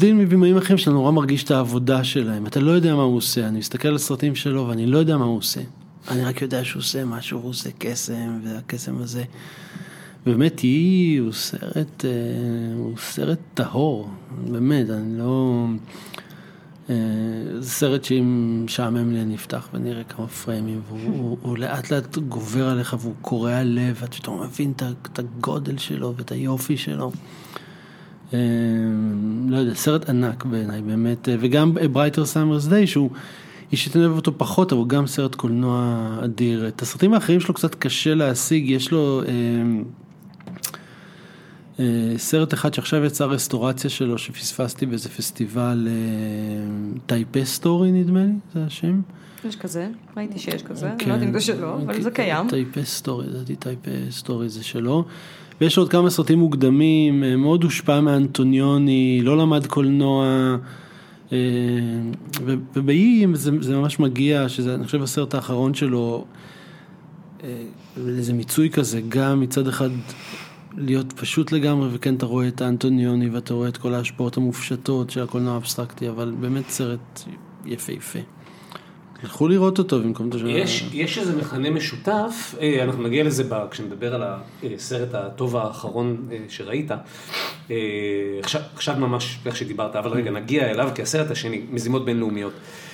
מבימאים אחרים שאתה נורא מרגיש את העבודה שלהם, אתה לא יודע מה הוא עושה, אני מסתכל על סרטים שלו ואני לא יודע מה הוא עושה, אני רק יודע שהוא עושה משהו, הוא עושה קסם והקסם הזה באמת, היא, הוא סרט, אה, הוא סרט טהור, באמת, אני לא... אה, זה סרט שאם משעמם לי אני אפתח ונראה כמה פריימים, והוא הוא, לאט לאט גובר עליך והוא קורע לב, ואת פתאום מבין את הגודל שלו ואת היופי שלו. אה, לא יודע, סרט ענק בעיניי, באמת, וגם Brighter Summer Day, שהוא... איש שתן אוהב אותו פחות, אבל הוא גם סרט קולנוע אדיר. את הסרטים האחרים שלו קצת קשה להשיג, יש לו... אה, אה, סרט אחד שעכשיו יצא רסטורציה שלו, שפספסתי באיזה פסטיבל Taipei Story נדמה לי, זה השם. יש כזה, ראיתי שיש כזה, אני לא יודעת אם זה שלו, אבל זה קיים. Taipei Story, לדעתי Taipei Story זה שלו. ויש עוד כמה סרטים מוקדמים, אה, מאוד הושפע מאנטוניוני, לא למד קולנוע. אה, ובאיים זה, זה ממש מגיע, שזה אני חושב הסרט האחרון שלו, איזה מיצוי כזה, גם מצד אחד להיות פשוט לגמרי, וכן אתה רואה את האנטוניוני ואתה רואה את כל ההשפעות המופשטות של הקולנוע האבסטרקטי, אבל באמת סרט יפהפה. הלכו לראות אותו במקום את השאלה. יש, יש איזה מכנה משותף, אה, אנחנו נגיע לזה כשנדבר על הסרט הטוב האחרון אה, שראית. אה, עכשיו, עכשיו ממש איך שדיברת, אבל רגע נגיע אליו, כי הסרט השני, מזימות בינלאומיות.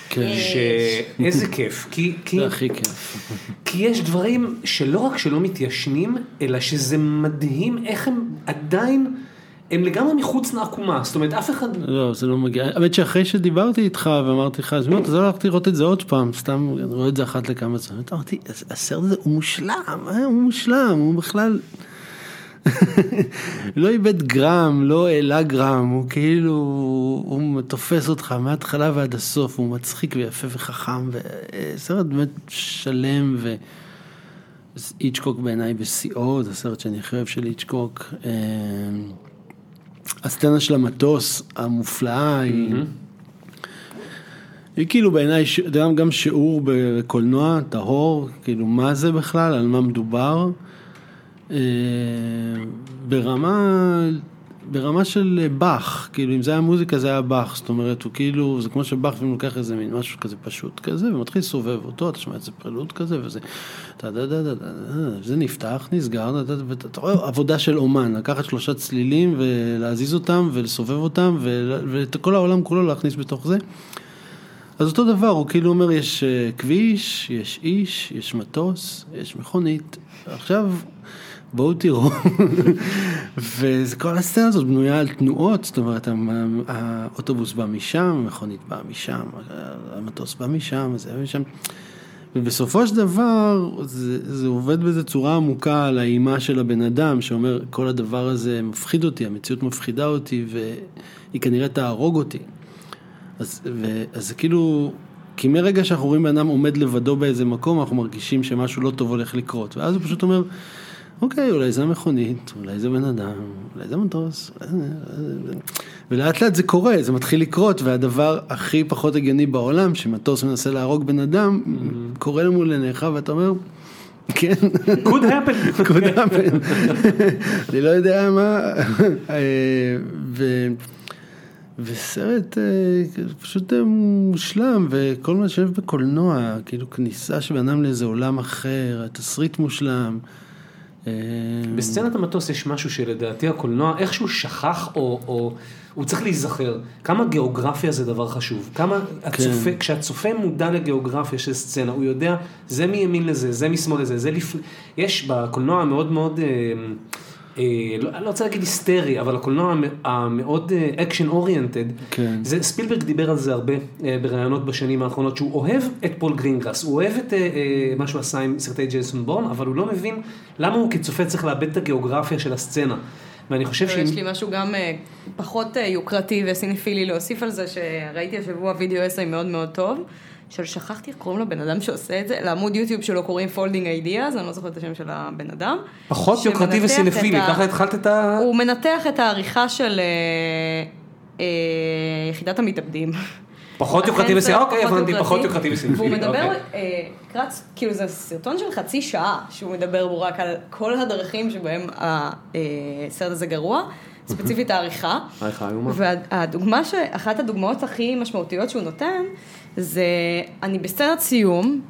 כן. שאיזה (laughs) כיף, כי, כי, זה הכי כיף. (laughs) כי יש דברים שלא רק שלא מתיישנים, אלא שזה מדהים איך הם עדיין, הם לגמרי מחוץ לעקומה, זאת אומרת אף אחד... לא, זה לא מגיע, האמת שאחרי שדיברתי איתך ואמרתי לך, אז אז לא הלכתי לראות את זה עוד פעם, סתם רואה את זה אחת לכמה זמן, אמרתי, הסרט הזה הוא מושלם, אה, הוא מושלם, הוא בכלל... (laughs) לא איבד גרם, לא העלה גרם, הוא כאילו, הוא תופס אותך מההתחלה ועד הסוף, הוא מצחיק ויפה וחכם, וסרט באמת שלם, ו... איצ'קוק בעיניי בשיאו, זה סרט שאני הכי אוהב של איצ'קוק. אה, הסצנה של המטוס המופלאה היא... היא כאילו בעיניי גם, גם שיעור בקולנוע טהור, כאילו מה זה בכלל, על מה מדובר. אה, ברמה, ברמה של באך, כאילו אם זה היה מוזיקה זה היה באך, זאת אומרת הוא כאילו, זה כמו שבאך לפעמים לוקח איזה מין משהו כזה פשוט כזה ומתחיל לסובב אותו, אתה שומע איזה פרלוד כזה וזה, דה דה זה נפתח, נסגר, ואתה רואה עבודה של אומן, לקחת שלושה צלילים ולהזיז אותם ולסובב אותם ואת כל העולם כולו להכניס בתוך זה. אז אותו דבר, הוא כאילו אומר, יש אה, כביש, יש איש, יש מטוס, יש מכונית. עכשיו, בואו תראו. וכל הסצנה הזאת בנויה על תנועות, זאת אומרת, האוטובוס בא משם, המכונית באה משם, המטוס בא משם, זה משם. ובסופו של דבר, זה, זה עובד באיזו צורה עמוקה על האימה של הבן אדם, שאומר, כל הדבר הזה מפחיד אותי, המציאות מפחידה אותי, והיא כנראה תהרוג אותי. אז, ו, אז זה כאילו, כי מרגע שאנחנו רואים בן אדם עומד לבדו באיזה מקום, אנחנו מרגישים שמשהו לא טוב הולך לקרות. ואז הוא פשוט אומר, אוקיי, אולי זה המכונית, אולי זה בן אדם, אולי זה מטוס, ולאט לאט זה קורה, זה מתחיל לקרות, והדבר הכי פחות הגיוני בעולם, שמטוס מנסה להרוג בן אדם, mm-hmm. קורה למול עיניך ואתה אומר, כן. could happen. (laughs) could (laughs) happen. (laughs) אני לא יודע מה. אה, וסרט אה, פשוט אה, מושלם, וכל מה שאוהב בקולנוע, כאילו כניסה של בן אדם לאיזה עולם אחר, התסריט מושלם. אה, בסצנת המטוס יש משהו שלדעתי הקולנוע איכשהו שכח או, או הוא צריך להיזכר. כמה גיאוגרפיה זה דבר חשוב. כמה כן. הצופה, כשהצופה מודע לגיאוגרפיה של סצנה, הוא יודע זה מימין לזה, זה משמאל לזה, זה לפני... יש בקולנוע מאוד מאוד... אה, לא, אני לא רוצה להגיד היסטרי, אבל הקולנוע המאוד action oriented, כן. זה, ספילברג דיבר על זה הרבה אה, בראיונות בשנים האחרונות, שהוא אוהב את פול גרינגרס, הוא אוהב את אה, מה שהוא עשה עם סרטי ג'ייסון בורן, אבל הוא לא מבין למה הוא כצופה צריך לאבד את הגיאוגרפיה של הסצנה. ואני חושב שאם... יש לי משהו גם אה, פחות אה, יוקרתי וסינפילי להוסיף על זה, שראיתי השבוע video essay מאוד מאוד טוב, של שכחתי איך קוראים לבן אדם שעושה את זה, לעמוד יוטיוב שלו קוראים Folding Ideas, אני לא זוכרת את השם של הבן אדם. פחות יוקרתי וסינפילי, ככה התחלת את ה... הוא מנתח את העריכה של אה, אה, יחידת המתאבדים. פחות יוקרתי וסינפילי, אוקיי, הבנתי, פחות יוקרתי וסינפילי. והוא מדבר, אוקיי. אה, קרץ, כאילו זה סרטון של חצי שעה, שהוא מדבר בו רק על כל הדרכים שבהם הסרט הזה גרוע, ספציפית העריכה. העריכה איומה. והדוגמה, ש... אחת הדוגמאות הכי משמעותיות שהוא נותן, זה אני בסצנת סיום,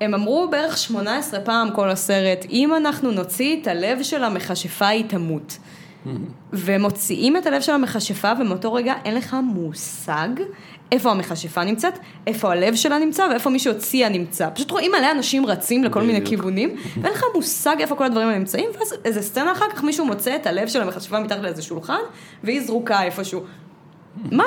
הם אמרו בערך 18 פעם כל הסרט, אם אנחנו נוציא את הלב של המכשפה היא תמות. (laughs) ומוציאים את הלב של המכשפה, ומאותו רגע אין לך מושג איפה המכשפה נמצאת, איפה הלב שלה נמצא, ואיפה מי שהוציאה נמצא. פשוט רואים מלא אנשים רצים לכל מיני. כיוונים, ואין לך מושג איפה כל הדברים האלה נמצאים, ואז איזה סצנה אחר כך מישהו מוצא את הלב של המכשפה מתחת לאיזה שולחן, והיא זרוקה איפשהו. (laughs) מה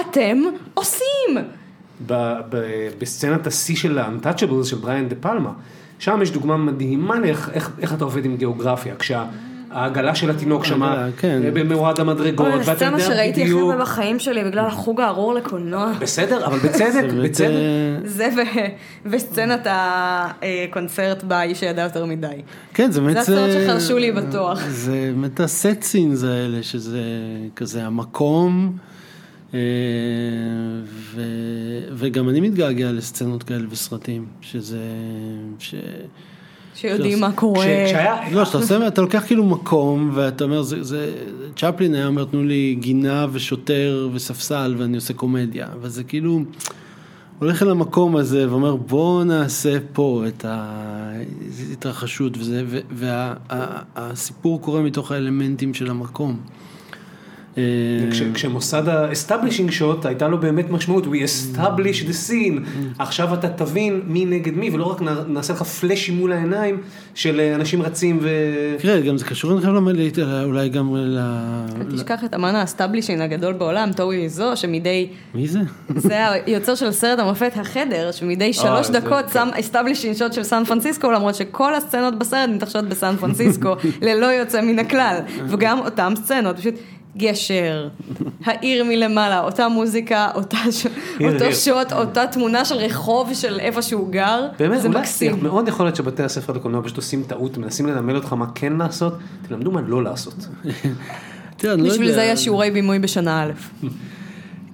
אתם עושים? ב- ב- בסצנת השיא של ה-Untouchables של בריאן דה פלמה, שם יש דוגמה מדהימה לאיך איך, איך אתה עובד עם גיאוגרפיה, כשהעגלה של התינוק שמה, העגלה, כן. במורד המדרגות, ואתה סצנה יודע שראיתי הכי בדיוק, הרבה בחיים שלי בגלל החוג הארור לקולנוע. בסדר, אבל בצדק, בצדק. אה, זה ו- וסצנת הקונצרט באיש שידע יותר מדי. כן, זה באמת... זה הסרט שחרשו לי בתואר. זה באמת הסט סינס האלה, שזה כזה המקום, אה, ו, וגם אני מתגעגע לסצנות כאלה בסרטים, שזה... ש... שיודעים מה קורה. כש- כשהיה, לא, שאתה עושה, אתה לוקח כאילו מקום, ואתה אומר, זה, זה, צ'פלין היה אומר, תנו לי גינה ושוטר וספסל ואני עושה קומדיה, אבל זה כאילו, הולך אל המקום הזה ואומר, בוא נעשה פה את ההתרחשות וזה, והסיפור קורה מתוך האלמנטים של המקום. אה, כש- כשמוסד ה-establishing shot הייתה לו באמת משמעות, we establish the scene, עכשיו אתה תבין מי נגד מי, ולא רק נעשה לך פלאשים מול העיניים של אה, אנשים רצים ו... תראה, גם זה קשור, אני חייב לומר, אולי גם ל... תשכח את אמן ה-establishing הגדול בעולם, טומי וויזו, שמדי, מי זה? זה היוצר של סרט המופת החדר, שמדי שלוש זה- דקות כן. שם establishing shot של סן פרנסיסקו, למרות שכל הסצנות בסרט מתרחשות בסן פרנסיסקו, (laughs) ללא יוצא מן הכלל, וגם אותם סצנות, פשוט גשר, העיר מלמעלה, אותה מוזיקה, אותה אותו. שוט, אותה תמונה של רחוב של איפה שהוא גר, באמת, זה מקסים. מאוד יכול להיות שבתי הספר לקולנוע פשוט עושים טעות, מנסים ללמד אותך מה כן לעשות, תלמדו מה לא לעשות. (laughs) לא בשביל. זה יש שיעורי בימוי בשנה א'.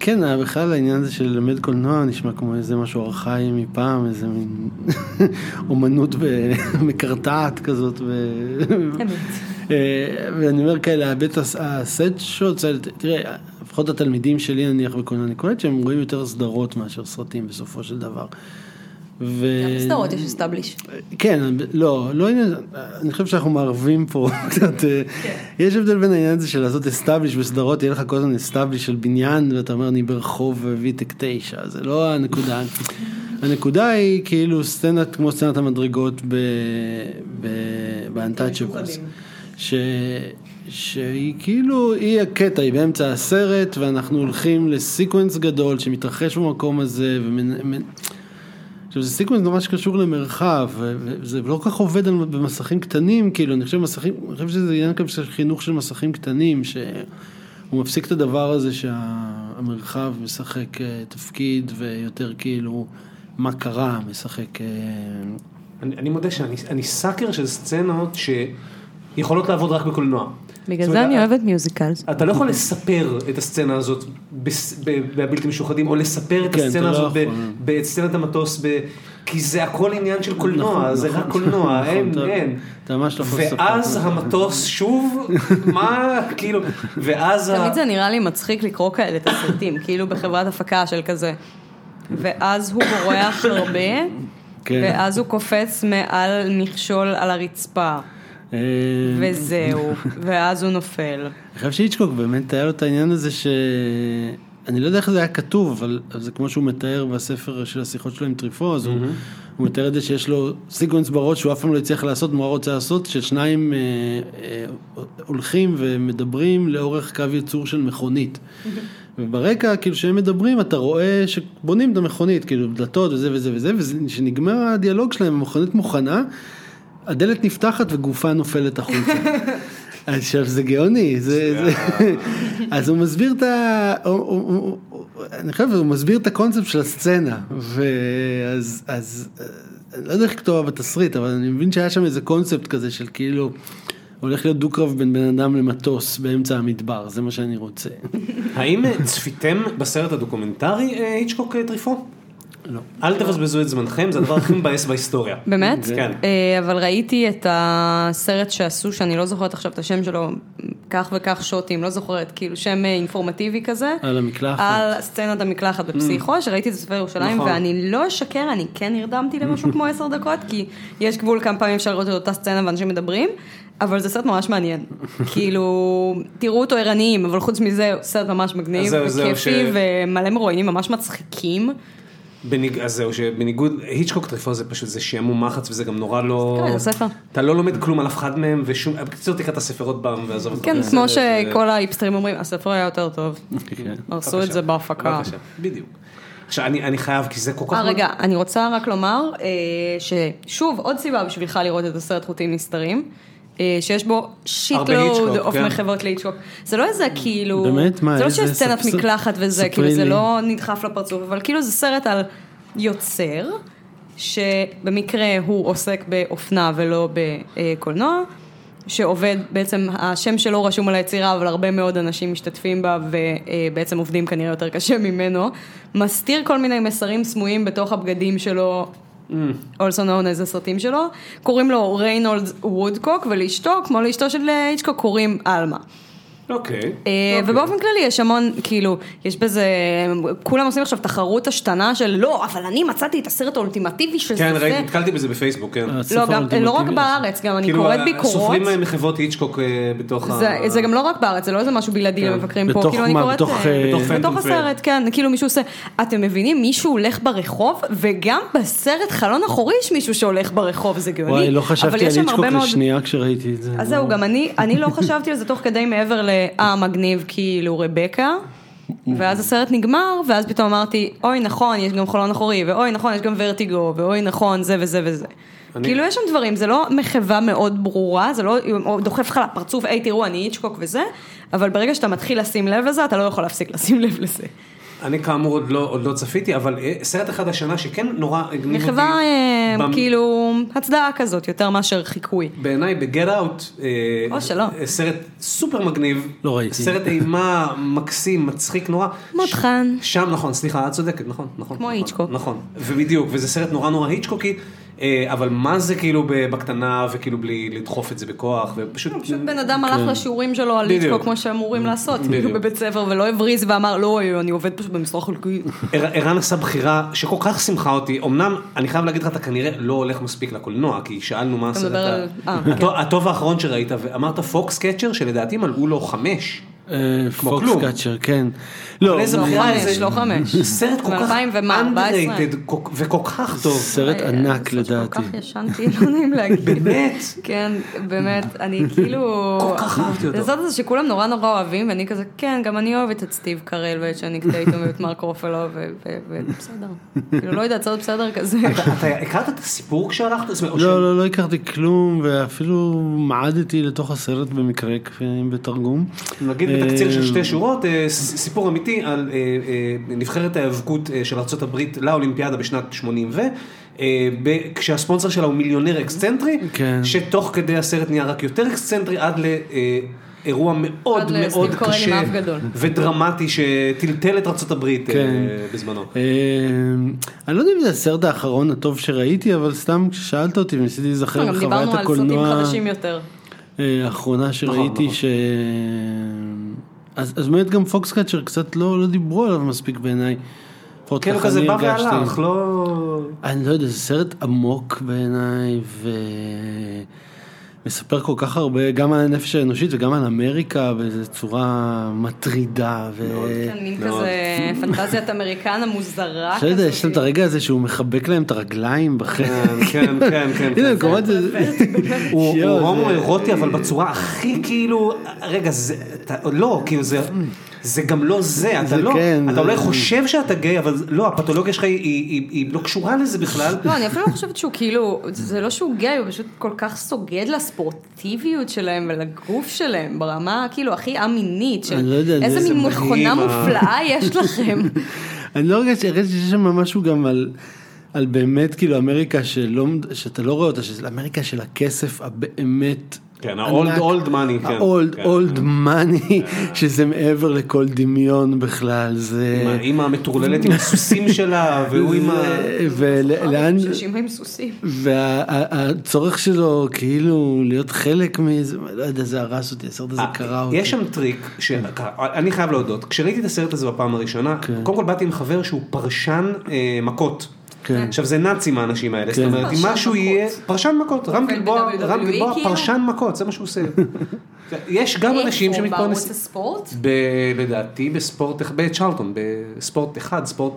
כן, אה, בכלל העניין הזה של ללמד קולנוע נשמע כמו איזה משהו ארכאי מפעם, איזה מין (laughs) אומנות (laughs) מקרטעת כזאת. אמת. אה, ואני אומר כאלה, ההיבט הס- ה-set shot, תראה, לפחות התלמידים שלי נניח בקולנוע, אני קולט שהם רואים יותר סדרות מאשר סרטים בסופו של דבר. ו... גם בסדרות יש establish. כן, לא, לא עניין, אני חושב שאנחנו מערבים פה (laughs) קצת, אה, יש הבדל בין העניין הזה של לעשות establish בסדרות, יהיה לך כל הזמן establish של בניין, ואתה אומר אני ברחוב ויטק תשע, זה לא הנקודה. הנקודה היא כאילו סצנת כמו סצנת המדרגות ב-Untouchables, משוחדים. שהיא כאילו, היא הקטע, היא באמצע הסרט, ואנחנו הולכים ל-sequence גדול שמתרחש במקום הזה, ומנ... עכשיו זה sequence נורא שקשור למרחב, וזה לא כל כך עובד במסכים קטנים, כאילו, אני חושב מסכים, אני חושב שזה עניין גם של חינוך של מסכים קטנים, שהוא מפסיק את הדבר הזה שהמרחב משחק אה, תפקיד, ויותר כאילו, מה קרה, משחק... אה, אני, אני מודה שאני אני סאקר של סצנות שיכולות לעבוד רק בקולנוע. בגלל זה אני אוהבת מיוזיקלס. אתה לא יכול לספר את הסצנה הזאת בבלתי משוחדים, או לספר את כן, הסצנה לא הזאת. בסצנת המטוס, כי זה הכל עניין של קולנוע, נכון, זה נכון, רק קולנוע, (laughs) נכון, אין, אתה- אין. אתה ממש לא יכול לספר. ואז המטוס שוב, (laughs) מה, כאילו, ואז. תמיד זה נראה לי מצחיק לקרוא כאלה תסריטים, כאילו בחברת הפקה של כזה. ואז הוא בורח הרבה, כן. ואז הוא קופץ מעל מכשול על הרצפה, וזהו, (laughs) ואז הוא נופל. אני חושב שהיצ'קוק באמת היה לו את העניין הזה ש... אני לא יודע איך זה היה כתוב, אבל זה כמו שהוא מתאר בספר של השיחות שלו עם טריפו, אז הוא, הוא מתאר את זה שיש לו sequence בראש שהוא אף פעם לא הצליח לעשות מה הוא רוצה לעשות, ששניים אה, אה, הולכים ומדברים לאורך קו ייצור של מכונית. (laughs) וברקע, כאילו שהם מדברים, אתה רואה שבונים את המכונית, כאילו דלתות וזה וזה וזה, וכשנגמר הדיאלוג שלהם, המכונית מוכנה, הדלת נפתחת וגופה נופלת החוצה. (laughs) עכשיו זה גאוני, זה, זה, (laughs) אז הוא מסביר את ה... הוא- הוא- הוא- הוא- אני חושב, הוא מסביר את הקונספט של הסצנה, ואז, אז, אה, אני לא יודע איך לכתוב בתסריט, אבל אני מבין שהיה שם איזה קונספט כזה של כאילו, הולך להיות דו-קרב בין בן אדם למטוס באמצע המדבר, זה מה שאני רוצה. (laughs) האם אה, צפיתם בסרט הדוקומנטרי היצ'קוק אה, טריפו? לא. אל תבזבזו את זמנכם, זה הדבר הכי מבאס בהיסטוריה. באמת? כן. אה, אבל ראיתי את הסרט שעשו, שאני לא זוכרת עכשיו את השם שלו, כך וכך שוטים, לא זוכרת, כאילו שם אה, אינפורמטיבי כזה. על המקלחת. על סצנת המקלחת בפסיכו, שראיתי את זה בספר ירושלים, נכון. ואני לא אשקר, אני כן נרדמתי למשהו כמו עשר דקות, כי יש גבול כמה פעמים אפשר לראות את אותה סצנה ואנשים מדברים, אבל זה סרט ממש מעניין. (laughs) כאילו, תראו אותו ערניים, אבל חוץ מזה, סרט ממש מגניב, וכיפי, ומלא מרואיינים ממש מצחיקים. בניג... אז זהו, שבניגוד, היצ'קוק טריפו זה פשוט, זה שעמום מחץ וזה גם נורא לא... את הספר. אתה לא לומד כלום על אף אחד מהם, ושום... בקיצור תקרא את הספר עוד פעם ועזוב אותך. כן, מהסרט, כמו זה- שכל האיפסטרים אומרים, הספר היה יותר טוב. כן. הרסו בבקשה, את זה בהפקה. בדיוק. עכשיו, אני, אני חייב, כי זה כל כך... אה, רגע, אני רוצה רק לומר, אה, ששוב, עוד סיבה בשבילך לראות את הסרט חוטים נסתרים. אה, שיש בו שיט הרבה לואוד היצ'קוק, אוף כן. מחוות להיצ'קוק. זה לא איזה כאילו... באמת? מה, זה לא שיש סצנת מקלחת וזה, כאילו זה לי. לא נדחף לפרצוף, אבל כאילו זה סרט על יוצר, שבמקרה הוא עוסק באופנה ולא בקולנוע. שעובד, בעצם השם שלו רשום על היצירה, אבל הרבה מאוד אנשים משתתפים בה ובעצם עובדים כנראה יותר קשה ממנו. מסתיר כל מיני מסרים סמויים בתוך הבגדים שלו, also known as הסרטים שלו. קוראים לו ריינולד וודקוק, ולאשתו, כמו לאשתו של אה, היצ'קוק, קוראים עלמה. אוקיי. אה, ובאופן כללי יש המון, כאילו, יש בזה, כולם עושים עכשיו תחרות השתנה של לא, אבל אני מצאתי את הסרט האולטימטיבי של כן, זה. ראיתי, נתקלתי בזה בפייסבוק, כן. לא, גם, לא רק. בארץ, גם אני כאילו, קוראת ביקורות. סופרים מחברות היצ'קוק אה, בתוך ה... זה, זה גם לא רק בארץ, זה לא איזה משהו בלעדי כן. למבקרים פה, בתוך כאילו אני מה? קוראת, בתוך, אה, אה, בתוך בתוך פנטום הסרט, כן, כאילו מישהו עושה, אתם מבינים, מישהו הולך ברחוב, וגם בסרט חלון אחורי יש מישהו שהולך ברחוב, זה גאוני, וואי, לא אבל חשבתי על היצ'קוק לשנייה כשראיתי את זה. אז זהו, גם אני, אני לא חשבתי על זה תוך כדי מעבר לאה מגניב כאילו רבקה, ואז הסרט נגמר, ואז פתאום אמרתי, אוי נכון, יש גם חלון אחורי, ואוי נכון, יש גם ורטיגו, ואוי נכון, זה וזה וזה. אני- כאילו יש שם דברים, זה לא מחווה מאוד ברורה, זה לא דוחף לך לפרצוף, היי תראו, אני איצ'קוק וזה, אבל ברגע שאתה מתחיל לשים לב לזה, אתה לא יכול להפסיק לשים לב לזה. אני כאמור עוד לא, עוד לא צפיתי, אבל אה, סרט אחד השנה שכן נורא הגניב אותי. מחווה אה, במ- כאילו הצדעה כזאת, יותר מאשר חיקוי. בעיניי ב-Get Out, אה, או שלא. סרט סופר מגניב, לא ראיתי. סרט אימה (laughs) מקסים, מצחיק נורא. מותחן. ש- שם נכון, סליחה, את צודקת, נכון, נכון. כמו נכון, היצ'קוק. נכון, ובדיוק, וזה סרט נורא נורא היצ'קוקי, אבל מה זה כאילו בקטנה וכאילו בלי לדחוף את זה בכוח, ופשוט... פשוט בן אדם הלך לשיעורים שלו על. ליצ'קוק כמו שאמורים לעשות. כאילו בבית ספר, ולא הבריז ואמר, לא, אני עובד פשוט במשרה חלקית. ער- ערן עשה בחירה שכל כך שימחה אותי, אמנם אני חייב להגיד לך, אתה כנראה לא הולך מספיק לקולנוע, כי שאלנו מה הסרט אה, הטוב- הטוב האחרון שראית, ואמרת פוקס קצ'ר, שלדעתי מלאו לו חמש. אה, כמו פוקס כלום. קאצ'ר, כן. לא, איזה לא בחירה, חמש, איזה- לא חמש. סרט כל כך ב-2014. underrated כל- וכל כך טוב. סרט ענק כל לדעתי. כך ישנתי, לא נעים להגיד. באמת? כן, באמת, אני כאילו... כל כך אהבתי אותו. זה הזה שכולם נורא נורא אוהבים, ואני כזה, כן, גם אני אוהבת את סטיב קרל ואת שנינג טייטום ואת מרק רופלו, ובסדר. כאילו, לא יודעת, סרט בסדר כזה. אתה הכרת את הסיפור כשהלכת? לא, לא, לא הכרתי כלום, ואפילו מעדתי לתוך הסרט במקרה, כפי בתרגום. נגיד אה, בתקציר של שתי שורות, אה, סיפור אמיתי על אה, אה, נבחרת ההיאבקות של ארה"ב לאולימפיאדה בשנת 80 ו... כשהספונסר שלה הוא מיליונר אקסצנטרי, כן. שתוך כדי הסרט נהיה רק יותר אקסצנטרי עד לאירוע מאוד עד לסטיב מאוד עם קשה. ודרמטי שטלטל את ארה"ב כן. בזמנו. אני לא יודע אם זה הסרט האחרון הטוב שראיתי, אבל סתם כששאלת אותי וניסיתי להיזכר גם דיברנו בחוויית על סרטים הקולנוע חדשים יותר. אה, האחרונה שראיתי, נכון. ש... אז אז באמת גם Foxcatcher קצת לא לא דיברו עליו מספיק בעיניי. כן, ככה כזה בא. והלך, לא... אני לא יודע, זה סרט עמוק בעיניי, ומספר כל כך הרבה, גם על הנפש האנושית וגם על אמריקה באיזו צורה מטרידה. ו... כן, מין מאוד. כזה פנטזיית אמריקנה מוזרה כזאת. יש להם את הרגע הזה שהוא מחבק להם את הרגליים בחדר. כן, כן, (laughs) כן, כן. הנה, כן. מקומות זה... הוא הומו אירוטי אבל בצורה הכי כאילו, רגע, זה, לא, כאילו זה, זה גם לא זה, אתה זה לא, כן, אתה זה- אולי חושב שאתה גיי, אבל לא, הפתולוגיה שלך היא, היא, היא, היא לא קשורה לזה בכלל. לא, אני אפילו לא חושבת שהוא כאילו, זה לא שהוא גיי, הוא פשוט כל כך סוגד לספורטיביות שלהם ולגוף שלהם ברמה כאילו הכי א-מינית של אני לא יודע, איזה זה מין מכונה ה- מופלאה יש לכם. (laughs) אני לא הרגשתי, הרגשתי שיש שם משהו גם על, על באמת כאילו אמריקה שלא, שאתה לא רואה אותה, שזה אמריקה של הכסף הבאמת. כן, ה-old- old money, כן. ה-old, כן. old money, שזה מעבר לכל דמיון בכלל, זה... עם האמא המטורללת עם הסוסים שלה, והוא עם ה... ולאן, עם סוסים. והצורך שלו כאילו להיות חלק מאיזה, לא יודע, זה הרס אותי, הסרט הזה קרע אותי. אה, יש שם טריק, שאני חייב להודות, כשראיתי את הסרט הזה בפעם הראשונה, כן. קודם כל באתי עם חבר שהוא פרשן אה, מכות. כן. עכשיו זה נאצים האנשים האלה, זאת כן. אומרת אם משהו מכות. יהיה, פרשן מכות, רם גלבוע, ב-WWE רם גלבוע כאילו? פרשן מכות, זה מה שהוא עושה. (laughs) יש גם אנשים איפה? בערוץ שמתפרנסים, הספורט? לדעתי בספורט, בצ'רלטון, בספורט אחד, ספורט,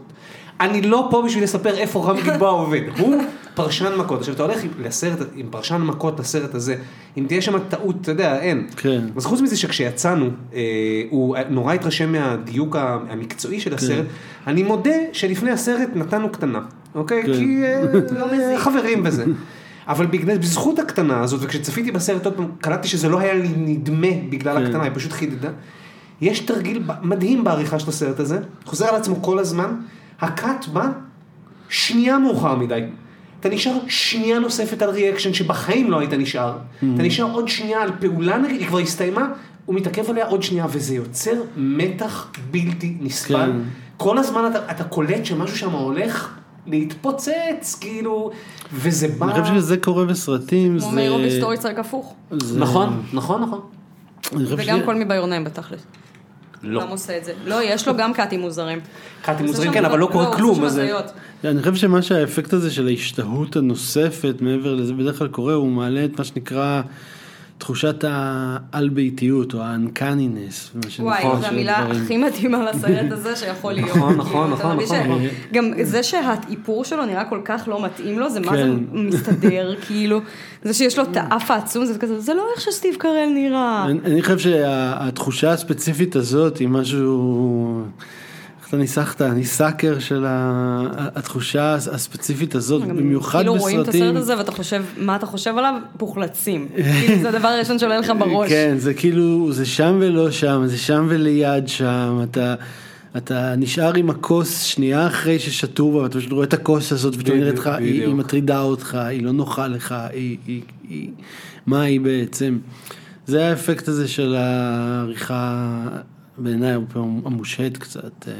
אני לא פה בשביל לספר איפה רם גלבוע עובד, (laughs) הוא פרשן מכות, עכשיו אתה הולך עם- לסרט, עם פרשן מכות לסרט הזה, אם תהיה שם טעות, אתה יודע, אין. כן. אז חוץ מזה שכשיצאנו, אה, הוא נורא התרשם מהדיוק המקצועי של הסרט, אני מודה שלפני הסרט נתנו קטנה, אוקיי? כן. כי אה, (laughs) חברים וזה. אבל בגלל, בזכות הקטנה הזאת, וכשצפיתי בסרט עוד פעם, קלטתי שזה לא היה לי נדמה בגלל כן. הקטנה, היא פשוט חידדה. יש תרגיל מדהים בעריכה של הסרט הזה, חוזר על עצמו כל הזמן, ה-cut בא שנייה מאוחר מדי. אתה נשאר שנייה נוספת על reaction שבחיים לא היית נשאר. אתה נשאר עוד שנייה על פעולה נגיד, היא כבר הסתיימה, הוא מתעכב עליה עוד שנייה, וזה יוצר מתח בלתי נסבל. כן. כל הזמן אתה, אתה קולט שמשהו שם הולך להתפוצץ, כאילו, וזה בא... אני חושב שזה קורה בסרטים, כמו זה... מאירו בהיסטורית רק הפוך. זה- נכון, נכון, נכון. אני חושב וגם כל מי ביורניים בתכלס. לא. גם עושה את זה. לא, יש לו גם קאטים מוזרים. קאטים מוזרים, כן, אבל לא קורה עושה כלום. אני חושב שמה שהאפקט הזה של ההשתהות הנוספת מעבר לזה בדרך כלל קורה, הוא מעלה את מה שנקרא תחושת העל-ביתיות או שנקרא, וואי, זו המילה. הכי מתאימה לסרט הזה שיכול להיות. נכון, נכון, נכון, נכון. ש- גם זה שהאיפור שלו נראה כל כך לא מתאים לו, זה מה זה כן. מסתדר, (laughs) כאילו, זה שיש לו את האף העצום, זה כזה, זה לא איך שסטיב קרל נראה. אני, אני חושב שהתחושה הספציפית הזאת היא משהו, אתה ניסחת, אני סאקר של התחושה הספציפית הזאת, במיוחד כאילו רואים את בסרטים. הסרט הזה ואתה חושב, מה אתה חושב עליו? פוחלצים. (laughs) כאילו, זה הדבר הראשון שעולה לך בראש. כן, זה כאילו, זה שם ולא שם, זה שם וליד שם, אתה... אתה נשאר עם הכוס שנייה אחרי ששתו בה, ואתה פשוט רואה את הכוס הזאת, בדיוק, נראית לך, היא. מטרידה אותך, היא לא נוחה לך, היא, היא, היא, מה היא בעצם. זה האפקט הזה של העריכה, בעיניי הרבה פעמים המושהית קצת. אה,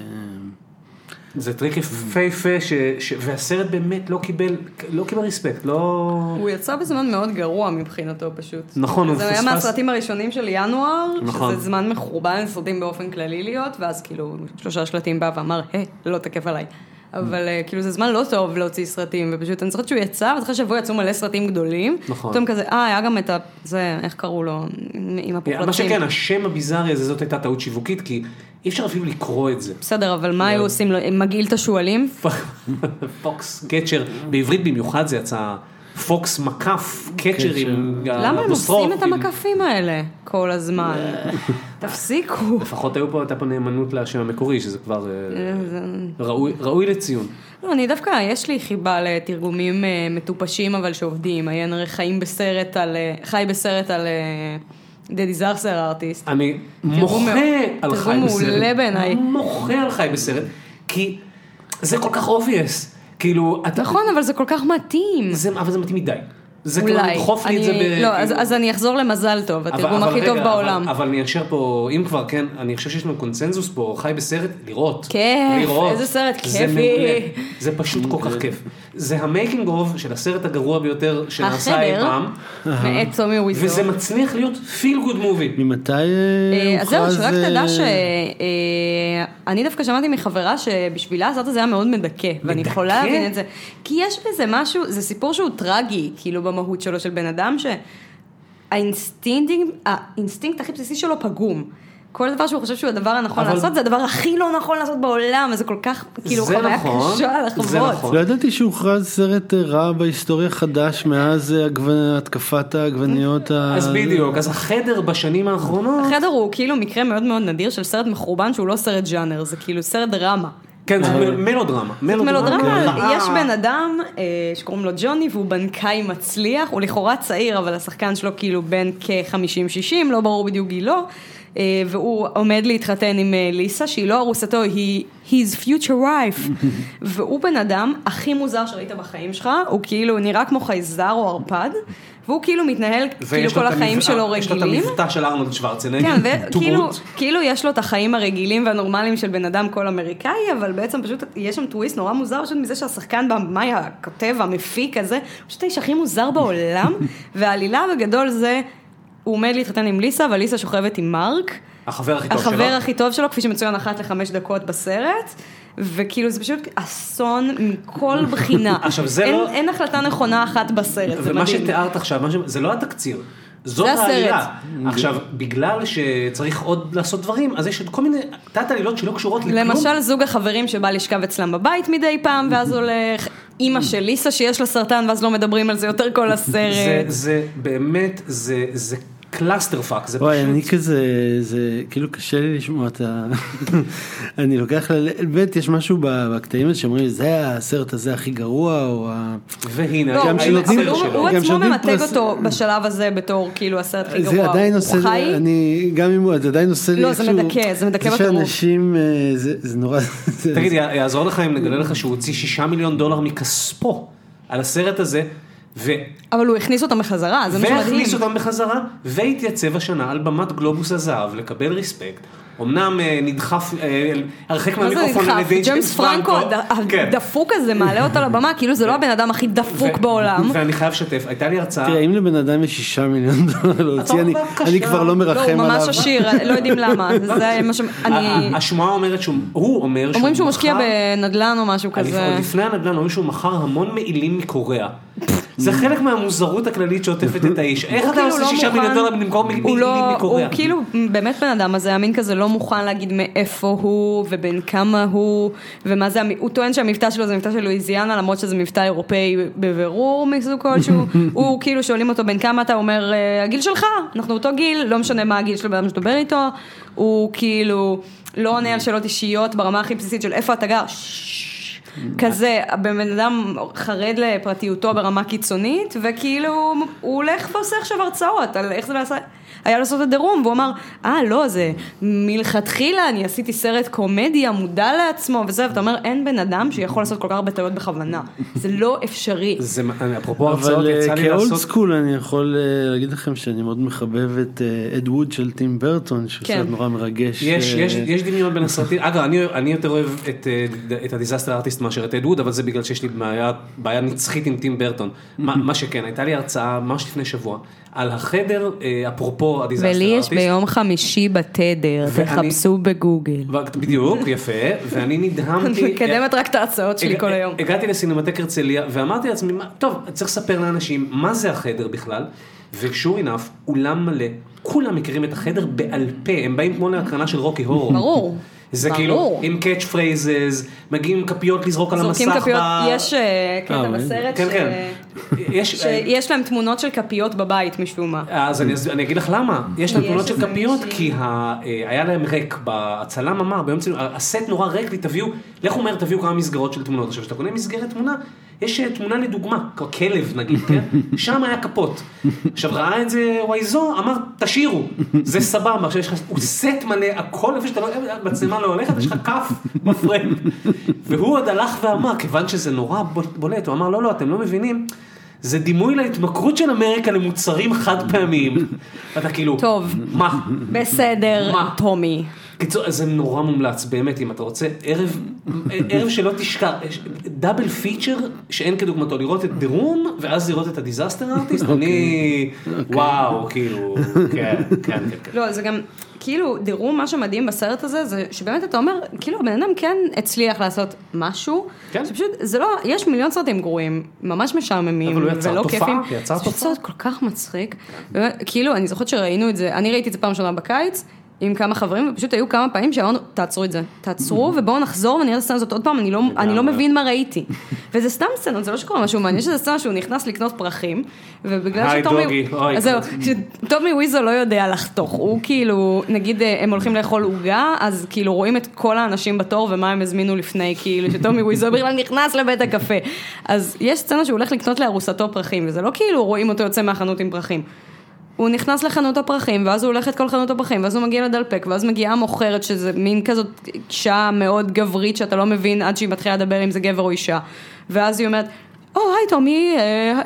זה טריק יפהפה, ש- ש- והסרט באמת לא קיבל, לא קיבל respect, לא... הוא יצא בזמן מאוד גרוע מבחינתו פשוט. נכון, הוא זה היה פספס. מהסרטים הראשונים של ינואר, נכון. שזה זמן מחורבן לסרטים באופן כללי להיות, ואז כאילו שלושה שלטים בא ואמר, היי, לא תקף עליי. אבל אה, כאילו זה זמן לא טוב להוציא סרטים, ופשוט אני זוכרת שהוא יצא, ואחרי שבוע יצאו מלא סרטים גדולים. נכון. פתאום כזה, אה, היה גם את ה... זה, איך קראו לו? עם הפוחלצים. מה שכן, השם הביזארי הזה, זאת הייתה טעות שיווקית, כי אי אפשר אפילו לקרוא את זה. בסדר, אבל מה היו עושים לו? מגעיל את השועלים? (laughs) פוקס קצ'ר, בעברית במיוחד זה יצא פוקס מקף קצ'ר עם למה הם עושים את המקפים האלה כל הזמן? (laughs) תפסיקו. לפחות היו פה, הייתה פה נאמנות לשם המקורי, שזה כבר אה, אה, ראוי- לציון. לא, אני דווקא, יש לי חיבה לתרגומים אה, מטופשים אבל שעובדים. עיין הרי חיים בסרט על, אה, חי בסרט על The Disaster Artist. אני תרגום מוחה על תרגום חי בסרט. מעולה בעיניי. מוחה על חי בסרט, כי זה כל כך obvious. כאילו, אתה... נכון, אבל זה כל כך מתאים. זה, אבל זה מתאים מדי. זה כאילו אולי. לדחוף לי את זה ב... לא, אז- כאילו- אז אני אחזור למזל טוב, אבל- התרגום אבל הכי רגע, טוב אבל- בעולם. אבל אני אשאר פה, אם כבר, כן, אני חושב שיש לנו קונצנזוס פה, חי בסרט, לראות. כיף, לראות. איזה סרט זה כיפי. מעולה. זה פשוט כל כך כיף. זה ה-making of של הסרט הגרוע ביותר שנעשה אי פעם, מאת טומי וויזו. וזה מצליח להיות feel good movie. ממתי אה, אה, אז זהו, הוכרז, שרק תדע שאני דווקא שמעתי מחברה שבשבילה הסרט הזה היה מאוד מדכא, ואני מדכא? יכולה להבין את זה. כי יש בזה משהו, זה סיפור שהוא טרגי, כאילו במהות שלו של בן אדם, שהאינסטינקט האינסטינקט הכי בסיסי שלו פגום. כל דבר שהוא חושב שהוא הדבר הנכון אבל- לעשות, זה הדבר הכי לא נכון לעשות בעולם, וזה כל כך, כאילו, זה חוויה נכון, קשה זה לחוות. נכון. לא ידעתי שהוכרז סרט אה, רע בהיסטוריה חדש מאז אה, התקפת העגבניות. ה- אז בדיוק, אז החדר בשנים האחרונות, החדר הוא כאילו מקרה מאוד מאוד נדיר של סרט מחורבן שהוא לא סרט ג'אנר, זה כאילו סרט דרמה. כן, זה מ- מלודרמה. מלודרמה, רעה. יש בן אדם אה, שקוראים לו ג'וני והוא בנקאי מצליח, הוא לכאורה צעיר אבל השחקן שלו כאילו בן כ-50-60, לא ברור בדיוק גילו, אה, והוא עומד להתחתן עם אה, ליסה שהיא לא ארוסתו, היא his future wife, (laughs) והוא בן אדם הכי מוזר שראית בחיים שלך, הוא כאילו נראה כמו חייזר או ערפד, והוא כאילו מתנהל כאילו כל החיים שלו יש לו את רגילים. המבטא של ארנולד שוורצנגר. כן, וכאילו. (laughs) כאילו יש לו את החיים הרגילים והנורמליים של בן אדם כל אמריקאי, אבל בעצם פשוט יש שם טוויסט נורא מוזר פשוט מזה שהשחקן במאי הכותב, המפיק הזה, פשוט האיש הכי מוזר בעולם, (laughs) והעלילה בגדול זה, הוא עומד להתחתן עם ליסה, אבל ליסה שוכבת עם מרק, החבר הכי טוב שלו. החבר הכי טוב שלו, כפי שמצוין אחת לחמש דקות בסרט. וכאילו זה פשוט אסון מכל (laughs) בחינה. עכשיו, זה אין, לא- אין החלטה נכונה אחת בסרת, זה ומה מדהים. שתיארת עכשיו, ש- זה לא התקציר. זאת זה. העלילה. עכשיו, בגלל שצריך עוד לעשות דברים, אז יש עוד כל מיני תת עלילות שלא קשורות לכלום. למשל זוג החברים שבא לשכב אצלם בבית מדי פעם (laughs) ואז הולך, אימא של ליסה שיש לה סרטן ואז לא מדברים על זה יותר כל זה, הסרט. זה באמת, זה, זה clusterfuck, זה וואי, פשוט... אני כזה, זה כאילו קשה לי לשמוע את ה... (laughs) אני לוקח. באמת, יש משהו בקטעים האלה שאומרים, זה הסרט הזה הכי גרוע, או ה... והנה, לא, גם שנותנים- הוא-. הוא עצמו ממתג פרס- אותו בשלב הזה בתור כאילו הסרט הכי זה גרוע. עדיין הוא עושה, חי, אני, גם אם הוא, זה עדיין עושה לי לא, זה מדכא, זה מדכא זה בטירוף. שאנשים, אה, זה זה נורא, זה- תגיד, יעזור לך אם נגלה לך שהוא הוציא שישה מיליון דולר מכספו על הסרט הזה, ו... אבל הוא הכניס אותם בחזרה, זה מה שמדהים. והכניס אותם בחזרה, והתייצב השנה על במת גלובוס הזהב לקבל ריספקט. אמנם אה, נדחף, אה, הרחק מהמיקרופון על? ידי ג'יימס פרנקו כן. הדפוק הזה מעלה אותו לבמה, כאילו זה לא הבן אדם הכי דפוק בעולם. ואני חייב לשתף, הייתה לי הרצאה, תראה, אם לבן אדם יש שישה מיליון דולר להוציא, אני- כבר לא לא, מרחם הוא עליו. ממש עשיר, לא יודעים למה. (laughs) זה מה ש... אני... ה- השמועה אומרת שהוא, הוא אומר אומרים שהוא משקיע בנדל"ן או משהו כזה. לפני הנדל"ן אומרים שהוא מכר המון מעילים מקוריאה. (laughs) זה חלק מהמוזרות הכללית שעוטפת את האיש. איך אתה כאילו עושה לא שישה מיליון דולר מעילים לא, מקוריאה? הוא כאילו באמת בן אדם הזה, המין כזה לא מוכן להגיד מאיפה הוא ובין כמה הוא ומה זה, הוא טוען שהמבטא שלו זה מבטא של לואיזיאנה למרות שזה מבטא אירופאי בבירור מסוג כלשהו, (laughs) הוא כאילו שואלים אותו בין כמה אתה אומר "אה, הגיל שלך, אנחנו אותו גיל, לא משנה מה הגיל של הבן אדם שתדבר איתו, הוא כאילו לא עונה על שאלות אישיות ברמה הכי בסיסית של איפה אתה גר, כזה, הבן אדם חרד לפרטיותו ברמה קיצונית, וכאילו הוא הולך ועושה עכשיו הרצאות על איך זה לעשות, היה לעשות את דרום, והוא אמר, אה לא, זה מלכתחילה אני עשיתי סרט קומדיה, מודע לעצמו וזה, ואתה אומר, אין בן אדם שיכול לעשות כל כך הרבה טעויות בכוונה, זה לא אפשרי. זה, אפרופו הרצאות, אבל יצא אה, לי כאולד לעשות... סקול אני יכול אה, להגיד לכם שאני מאוד מחבב את אה, אד ווד של טים ברטון, שהוא כן. סרט נורא מרגש. יש, אה, יש, יש דמיון בין הסרטים, אגב, אני, אני יותר אוהב את, אה, את ה Disaster Artist מאשר את אד ווד, אבל זה בגלל שיש לי בעיה, בעיה נצחית עם טים ברטון. מה, מה שכן, הייתה לי הרצאה ממש לפני שבוע, על החדר, אה, אפרופו ה Disaster ולי Artist. יש ביום חמישי בתדר, תחפשו בגוגל. בדיוק, יפה, ואני נדהמתי. אני מקדמת רק את ההרצאות שלי כל היום. הגעתי לסינמטק הרצליה ואמרתי לעצמי, "מה- טוב, צריך לספר לאנשים מה זה החדר בכלל, ו sure enough, אולם מלא, כולם מכירים את החדר בעל פה, הם באים כמו להקרנה של רוקי הורור. ברור. (laughs) זה ברור. כאילו עם catch phrases, מגיעים עם כפיות לזרוק על המסך. זורקים כפיות, ב- יש אה, קטע אה, בסרט כן, ש- כן. יש, שיש להם תמונות של כפיות בבית משום מה. אז אני, אני אגיד לך למה, יש להם יש תמונות של כפיות, כי ה, אה, היה להם ריק, הצלם אמר ביום צילום, הסט נורא ריק לי, תביאו, לכו מהר תביאו כמה מסגרות של תמונות. עכשיו, כשאתה קונה מסגרת תמונה, יש אה, תמונה לדוגמה, כלב נגיד, כן? (laughs) שם היה כפות. עכשיו, ראה את זה וייזו, אמר, תשאירו, זה סבבה, עכשיו יש לך, הוא סט מלא, הכל איפה שאתה לא, מצלמה לא הולכת, יש לך כף בפריים. והוא עוד הלך ואמר, כיוון שזה נורא בולט, הוא אמר, לא, לא, אתם לא מבינים. זה דימוי להתמכרות של אמריקה למוצרים חד פעמיים. ואתה כאילו, טוב. מה? בסדר, מה? טומי. קיצור, זה נורא מומלץ, באמת, אם אתה רוצה, ערב, ערב שלא תשכח, דאבל פיצ'ר שאין כדוגמתו, לראות את The Room, ואז לראות את הדיזסטר ארטיסט, אני, וואו, כאילו, כן, כן, כן, כן. לא, זה גם, כאילו, תראו, מה שמדהים בסרט הזה, זה שבאמת אתה אומר, כאילו, הבן אדם כן הצליח לעשות משהו, כן. שפשוט, זה לא, יש מיליון סרטים גרועים, ממש משעממים, אבל הוא יצר ולא תופעה, כיפים. זה פשוט. סרט כל כך מצחיק, כאילו, אני זוכרת שראינו את זה, אני ראיתי את זה פעם ראשונה בקיץ, עם כמה חברים, ופשוט היו כמה פעמים שאמרנו, תעצרו את זה, תעצרו ובואו נחזור ונראה את הסצנה הזאת עוד פעם, אני לא, אני לא מבין מה ראיתי. וזה סתם סצנות, זה לא שקורה משהו מעניין, שזה סצנה שהוא נכנס לקנות פרחים, ובגלל שטומי, אז זהו. שטומי וויזו לא יודע לחתוך, הוא כאילו, נגיד אה, הם הולכים לאכול עוגה, אז כאילו רואים את כל האנשים בתור ומה הם הזמינו לפני, כאילו שטומי וויזו בכלל נכנס לבית הקפה. אז יש סצנה שהוא הולך לקנות לארוסתו פרחים, וזה לא כאילו רואים אותו יוצא מהחנות עם פרחים. הוא נכנס לחנות הפרחים, ואז הוא הולך את כל חנות הפרחים, ואז הוא מגיע לדלפק, ואז מגיעה מוכרת, שזה מין כזאת אישה מאוד גברית, שאתה לא מבין עד שהיא מתחילה לדבר אם זה גבר או אישה. ואז היא אומרת, או, היי טומי, אה,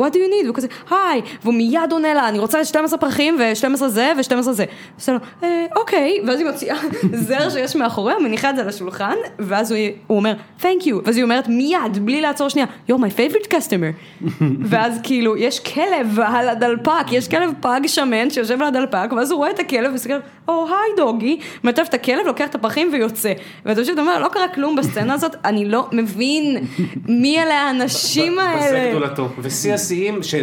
what do you need? והוא כזה, היי, והוא מיד עונה לה, אני רוצה 12 פרחים, ו-12 זה, ו-12 זה. עושה לו, "אה, אוקיי, ואז היא מוציאה (laughs) זר שיש מאחוריה, מניחה את זה על השולחן, ואז הוא, הוא אומר, thank you, ואז היא אומרת מיד, בלי לעצור שנייה, you're my favorite customer. (laughs) ואז כאילו, יש כלב על הדלפק, יש כלב פג שמן שיושב על הדלפק, ואז הוא רואה את הכלב, ומסתכל, או, היי דוגי, מטף את הכלב, לוקח את הפרחים ויוצא. ואתה פשוט אומר, לא קרה כלום בסצנה הזאת, אני לא מבין מי אלה האנשים בזה האלה. גדולתו. ושיא השיאים, ש-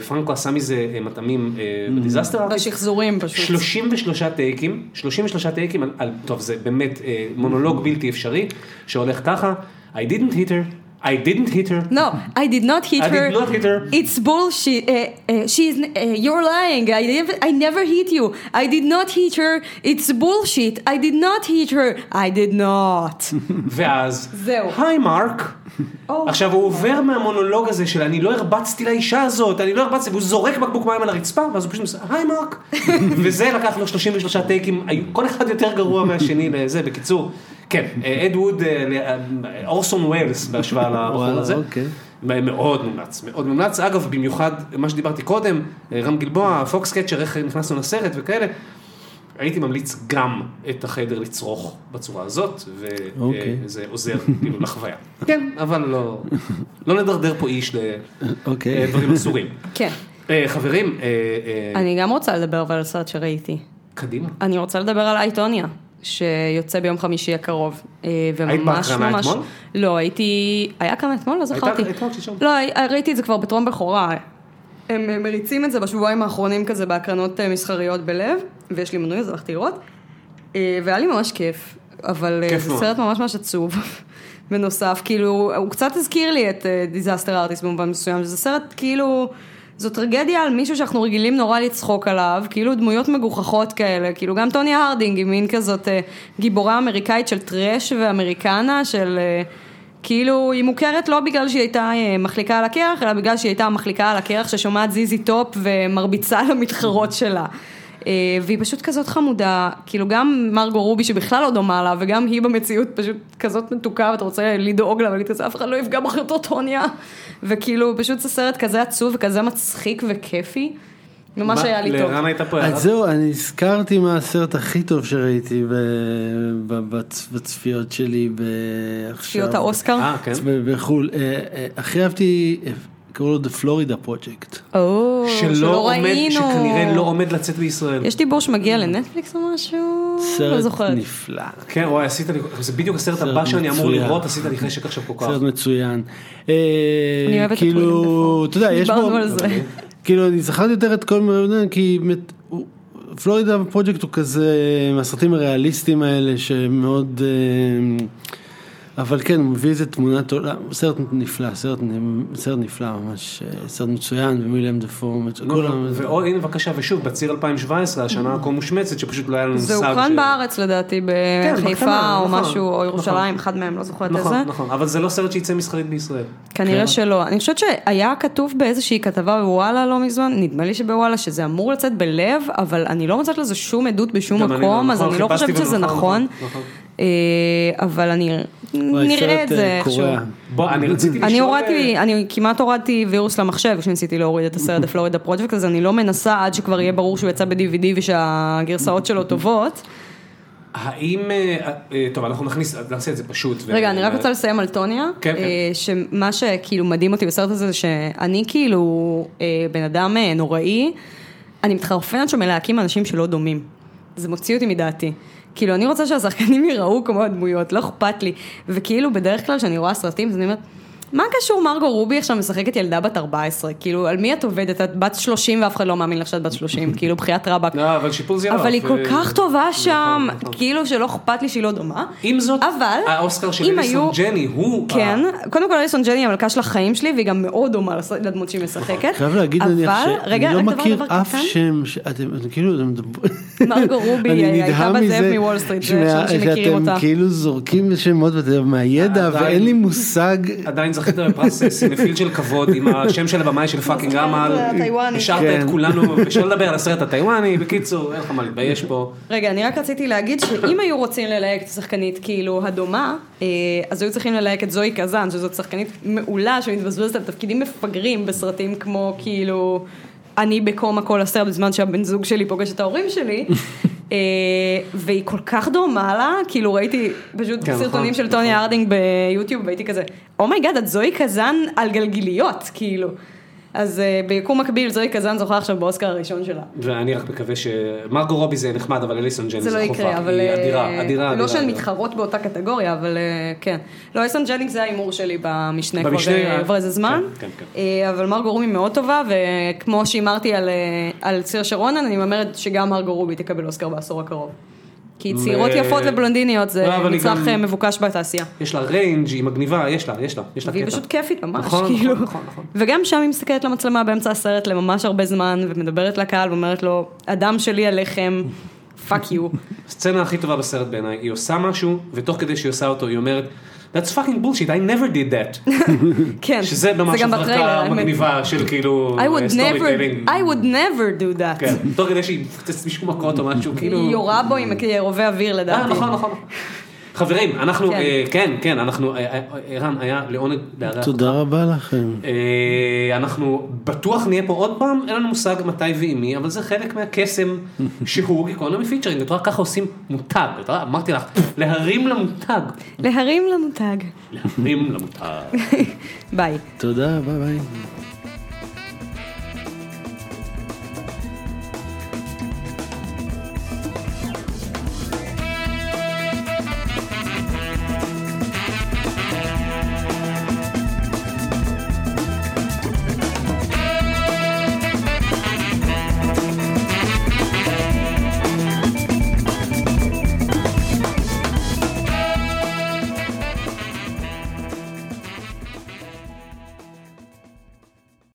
שפרנקו עשה מזה אה, מטעמים אה, בדיזסטר ארטיסט, בשחזורים פשוט. 33 טייקים, 33 טייקים, על, על, טוב זה באמת אה, מונולוג בלתי אפשרי, שהולך ככה, I didn't hit her, I didn't hit her, No, I did not hit I her. did not hit her. It's bullshit. Uh, uh, she's. Uh, you're lying. I never. I never hit you. I did not hit her. It's bullshit. I did not hit her. I did not. (laughs) ואז, זהו. היי מרק, או. עכשיו הוא עובר מהמונולוג הזה של אני לא הרבצתי לאישה הזאת, אני לא הרבצתי, והוא זורק בקבוק מים על הרצפה, ואז הוא פשוט עושה, היי מרק, וזה לקח לו 33 טייקים, כל אחד יותר גרוע מהשני לזה, בקיצור, כן, אה, אד ווד, אה, אה, אורסון ווילס בהשוואה (laughs) לבחור הזה, אוקיי. מאוד מומלץ, מאוד מומלץ, אגב במיוחד מה שדיברתי קודם, אה, רם גלבוע, פוקס קצ'ר, איך נכנסנו לסרט וכאלה. הייתי ממליץ גם את החדר לצרוך בצורה הזאת, אוקיי. וזה עוזר כאילו לחוויה. (laughs) כן, אבל לא, לא נדרדר פה איש אוקיי. לדברים אסורים. (laughs) כן. אה, חברים, אה, אה, אני גם רוצה לדבר אבל על סרט שראיתי. קדימה. אני רוצה לדבר על אייטוניה, שיוצא ביום חמישי הקרוב. אה, היית בהקרנה. אתמול? לא, הייתי... היה כאן אתמול? לא זכרתי. הייתה אתמול, שלשום. לא, ראיתי את זה כבר בטרום בכורה. הם מריצים את זה בשבועיים האחרונים כזה בהקרנות אה, מסחריות בלב, ויש לי מנוי אז הלכתי לראות. אה, והיה לי ממש כיף, אבל זה. סרט ממש ממש עצוב. (laughs) בנוסף, כאילו, הוא קצת הזכיר לי את Disaster Artist במובן מסוים, שזה סרט כאילו, זו טרגדיה על מישהו שאנחנו רגילים נורא לצחוק עליו, כאילו דמויות מגוחכות כאלה, כאילו גם טוניה הרדינג היא מין כזאת אה, גיבורה אמריקאית של trash ו Americana, של... אה, כאילו, היא מוכרת לא בגלל שהיא הייתה אה, מחליקה על הקרח, אלא בגלל שהיא הייתה מחליקה על הקרח ששומעת זי זי טופ ומרביצה למתחרות שלה. אה, והיא פשוט כזאת חמודה, כאילו גם מרגו רובי שבכלל לא דומה לה, וגם היא במציאות פשוט כזאת מתוקה, ואתה רוצה לדאוג לה ולהגיד כזה, אף אחד לא יפגע באחותו טוניה. וכאילו, פשוט זה סרט כזה עצוב וכזה מצחיק וכיפי. ממש מה, היה לי טוב. לרן הייתה פה הערה? אז זהו, אני הזכרתי מה הסרט הכי טוב שראיתי בצפיות שלי ב- עכשיו. צפיות האוסקר. אה, כן. בחו"ל. אה, אה, הכי אהבתי, אה, קראו לו The Florida Project. או, שלא עומד, ראינו. שכנראה לא עומד לצאת בישראל. יש דיבור שמגיע לנטפליקס או משהו? לא סרט זוכרת. נפלא. כן, וואי, עשית לי, זה בדיוק הסרט סרט הבא שאני אמור. לראות, עשית לי חשק עכשיו כל כך. סרט מצוין. אה, אני אוהבת את כאילו, אתה יודע, יש בו, דיברנו על זה. כאילו, אני זכרתי יותר את כל מיני, כי באמת, פלורידה פרויקט הוא כזה מהסרטים הריאליסטיים האלה שמאוד, אה, אבל כן, הוא מביא איזה תמונת עולם, סרט נפלא, סרט, סרט נפלא ממש, אה, סרט מצוין, ומיליאם דפו, כולם, ועוד, הנה בבקשה, ושוב, בציר 2017, השנה הכה מושמצת, שפשוט לא היה לנו זה מושג. הוקרן ש- בארץ לדעתי, בקטנה, בחיפה או נכון, משהו, או נכון. ירושלים, אחד מהם, לא זוכרת איזה. נכון, נכון, אבל זה לא סרט שיצא מסחרית בישראל. כנראה כן. שלא. אני חושבת שהיה כתוב באיזושהי כתבה בוואלה לא מזמן, נדמה לי שבוואלה, שזה אמור לצאת בלב, אבל אני לא מוצאת לזה שום עדות בשום אני מקום, לא, אז נכון, אני לא חושבת שזה נכון. אה, אבל אני נראה את סרט, זה אה, איכשהו. בוא, אני רציתי לשאול... אני אה, הורדתי, אני כמעט הורדתי וירוס למחשב כשניסיתי להוריד את הסרט הפלורידה פרויקט, אז אני לא מנסה עד שכבר יהיה ברור שהוא יצא ב-DVD ושהגרסאות שלו טובות. האם... אה, אה, טוב, אנחנו נכניס, נעשה את זה פשוט. ו- רגע, אני רק רוצה לסיים על טוניה. כן, כן. אה, שמה שכאילו מדהים אותי בסרט הזה, זה שאני כאילו אה, בן אדם אה, נוראי, אני מתחרפנת שם מלהקים אנשים שלא דומים. זה מוציא אותי מדעתי. כאילו, אני רוצה שהשחקנים ייראו כמו הדמויות, לא אכפת לי. וכאילו, בדרך כלל כשאני רואה סרטים, אז אני אומרת, מה קשור מרגו רובי עכשיו משחקת ילדה בת 14? כאילו, על מי את עובדת? את בת 30 ואף אחד לא מאמין לך שאת בת 30, (laughs) כאילו, בחיית רבאק. לא, אבל שיפוץ ירוק. אבל היא כל כך טובה שם, נכון. כאילו שלא אכפת לי שהיא לא דומה. עם זאת, האוסקר של אליסון ג'ני הוא... כן, קודם כל אליסון ג'ני היא המלכה של החיים שלי, והיא גם מאוד דומה לדמות שהיא משחקת. חייב להגיד נניח אבל, רגע, שאני לא מכיר אף. שם שאתם אתם כאילו. מרגו רובי, אני אה, הייתה בזאב מוול סטריט. שאתם כאילו זורקים שמות מהידע עדיין- ואין לי מושג. עדיין זכית בפרס סינפיל של כבוד עם השם של הבמאי של פאקינג. הטיוואני. השארת כן. את כולנו, ושלא לדבר על הסרט הטיוואני, בקיצור, אין לך מה להתבייש פה. רגע, אני רק רציתי להגיד שאם היו רוצים ללהק את השחקנית כאילו הדומה, אה, אז היו צריכים ללהק את זואי קזאן, שזאת שחקנית מעולה שמתבזבזת על תפקידים מפגרים בסרטים כמו כאילו אני בקומה כל הסרט בזמן שהבן זוג שלי פוגש את ההורים שלי. (laughs) אה, והיא כל כך דומה לה, כאילו ראיתי פשוט כן, סרטונים נכון, של טוניה נכון. הרדינג ביוטיוב והייתי כזה, oh my god, את זואי קזאן על גלגיליות, כאילו. אז אה, ביקום מקביל זואי קזאן זוכה עכשיו באוסקר הראשון שלה. ואני רק מקווה ש... מרגו רובי זה נחמד, אבל אליסון ג'ני זה זה לא חובה. יקרה, אבל... היא אדירה, אדירה, אדירה. לא שהן. מתחרות באותה קטגוריה, אבל אה, כן. לא, אליסון ג'נינגס זה ההימור שלי במשנה כבר אה, איזה זמן. כן, כן, אבל מרגו רובי מאוד טובה, וכמו שהימרתי על, על סירשה רונן, אני מהמרת שגם מרגו רובי תקבל אוסקר בעשור הקרוב. כי צעירות יפות ובלונדיניות זה לא, מצרך אה, מבוקש בתעשייה. יש לה range, היא מגניבה, יש לה, יש לה, יש לה והיא קטע. פשוט כיפית ממש, נכון, כאילו. נכון, נכון, נכון. וגם שם היא מסתכלת למצלמה באמצע הסרט לממש הרבה זמן, ומדברת לקהל ואומרת לו, הדם שלי עליכם, fuck you. (laughs) הסצנה הכי טובה בסרט בעיניי, היא עושה משהו, ותוך כדי שהיא עושה אותו, היא אומרת, That's fucking bullshit, I never did that. (laughs) כן, שזה ממש האמת. מגניבה של כאילו I would story never, telling. I would never do that. כן, תוך כדי שהיא מפוצצת מישהו מכות או משהו, (laughs) כאילו... היא יורה בו עם רובה אוויר אה, לדעתי. נכון, נכון. חברים, אנחנו, כן. אה, כן, כן, אנחנו, אה, אה, ערן, היה לעונג לארח אותך. תודה רבה לכם. אה, אנחנו בטוח נהיה פה עוד פעם, אין לנו מושג מתי ועם מי, אבל זה חלק מהקסם שהוא גיקונומי featuring, את רואה ככה עושים מותג, את רואה, אמרתי לך, להרים למותג, להרים למותג. להרים למותג. (laughs) ביי. תודה, ביי ביי.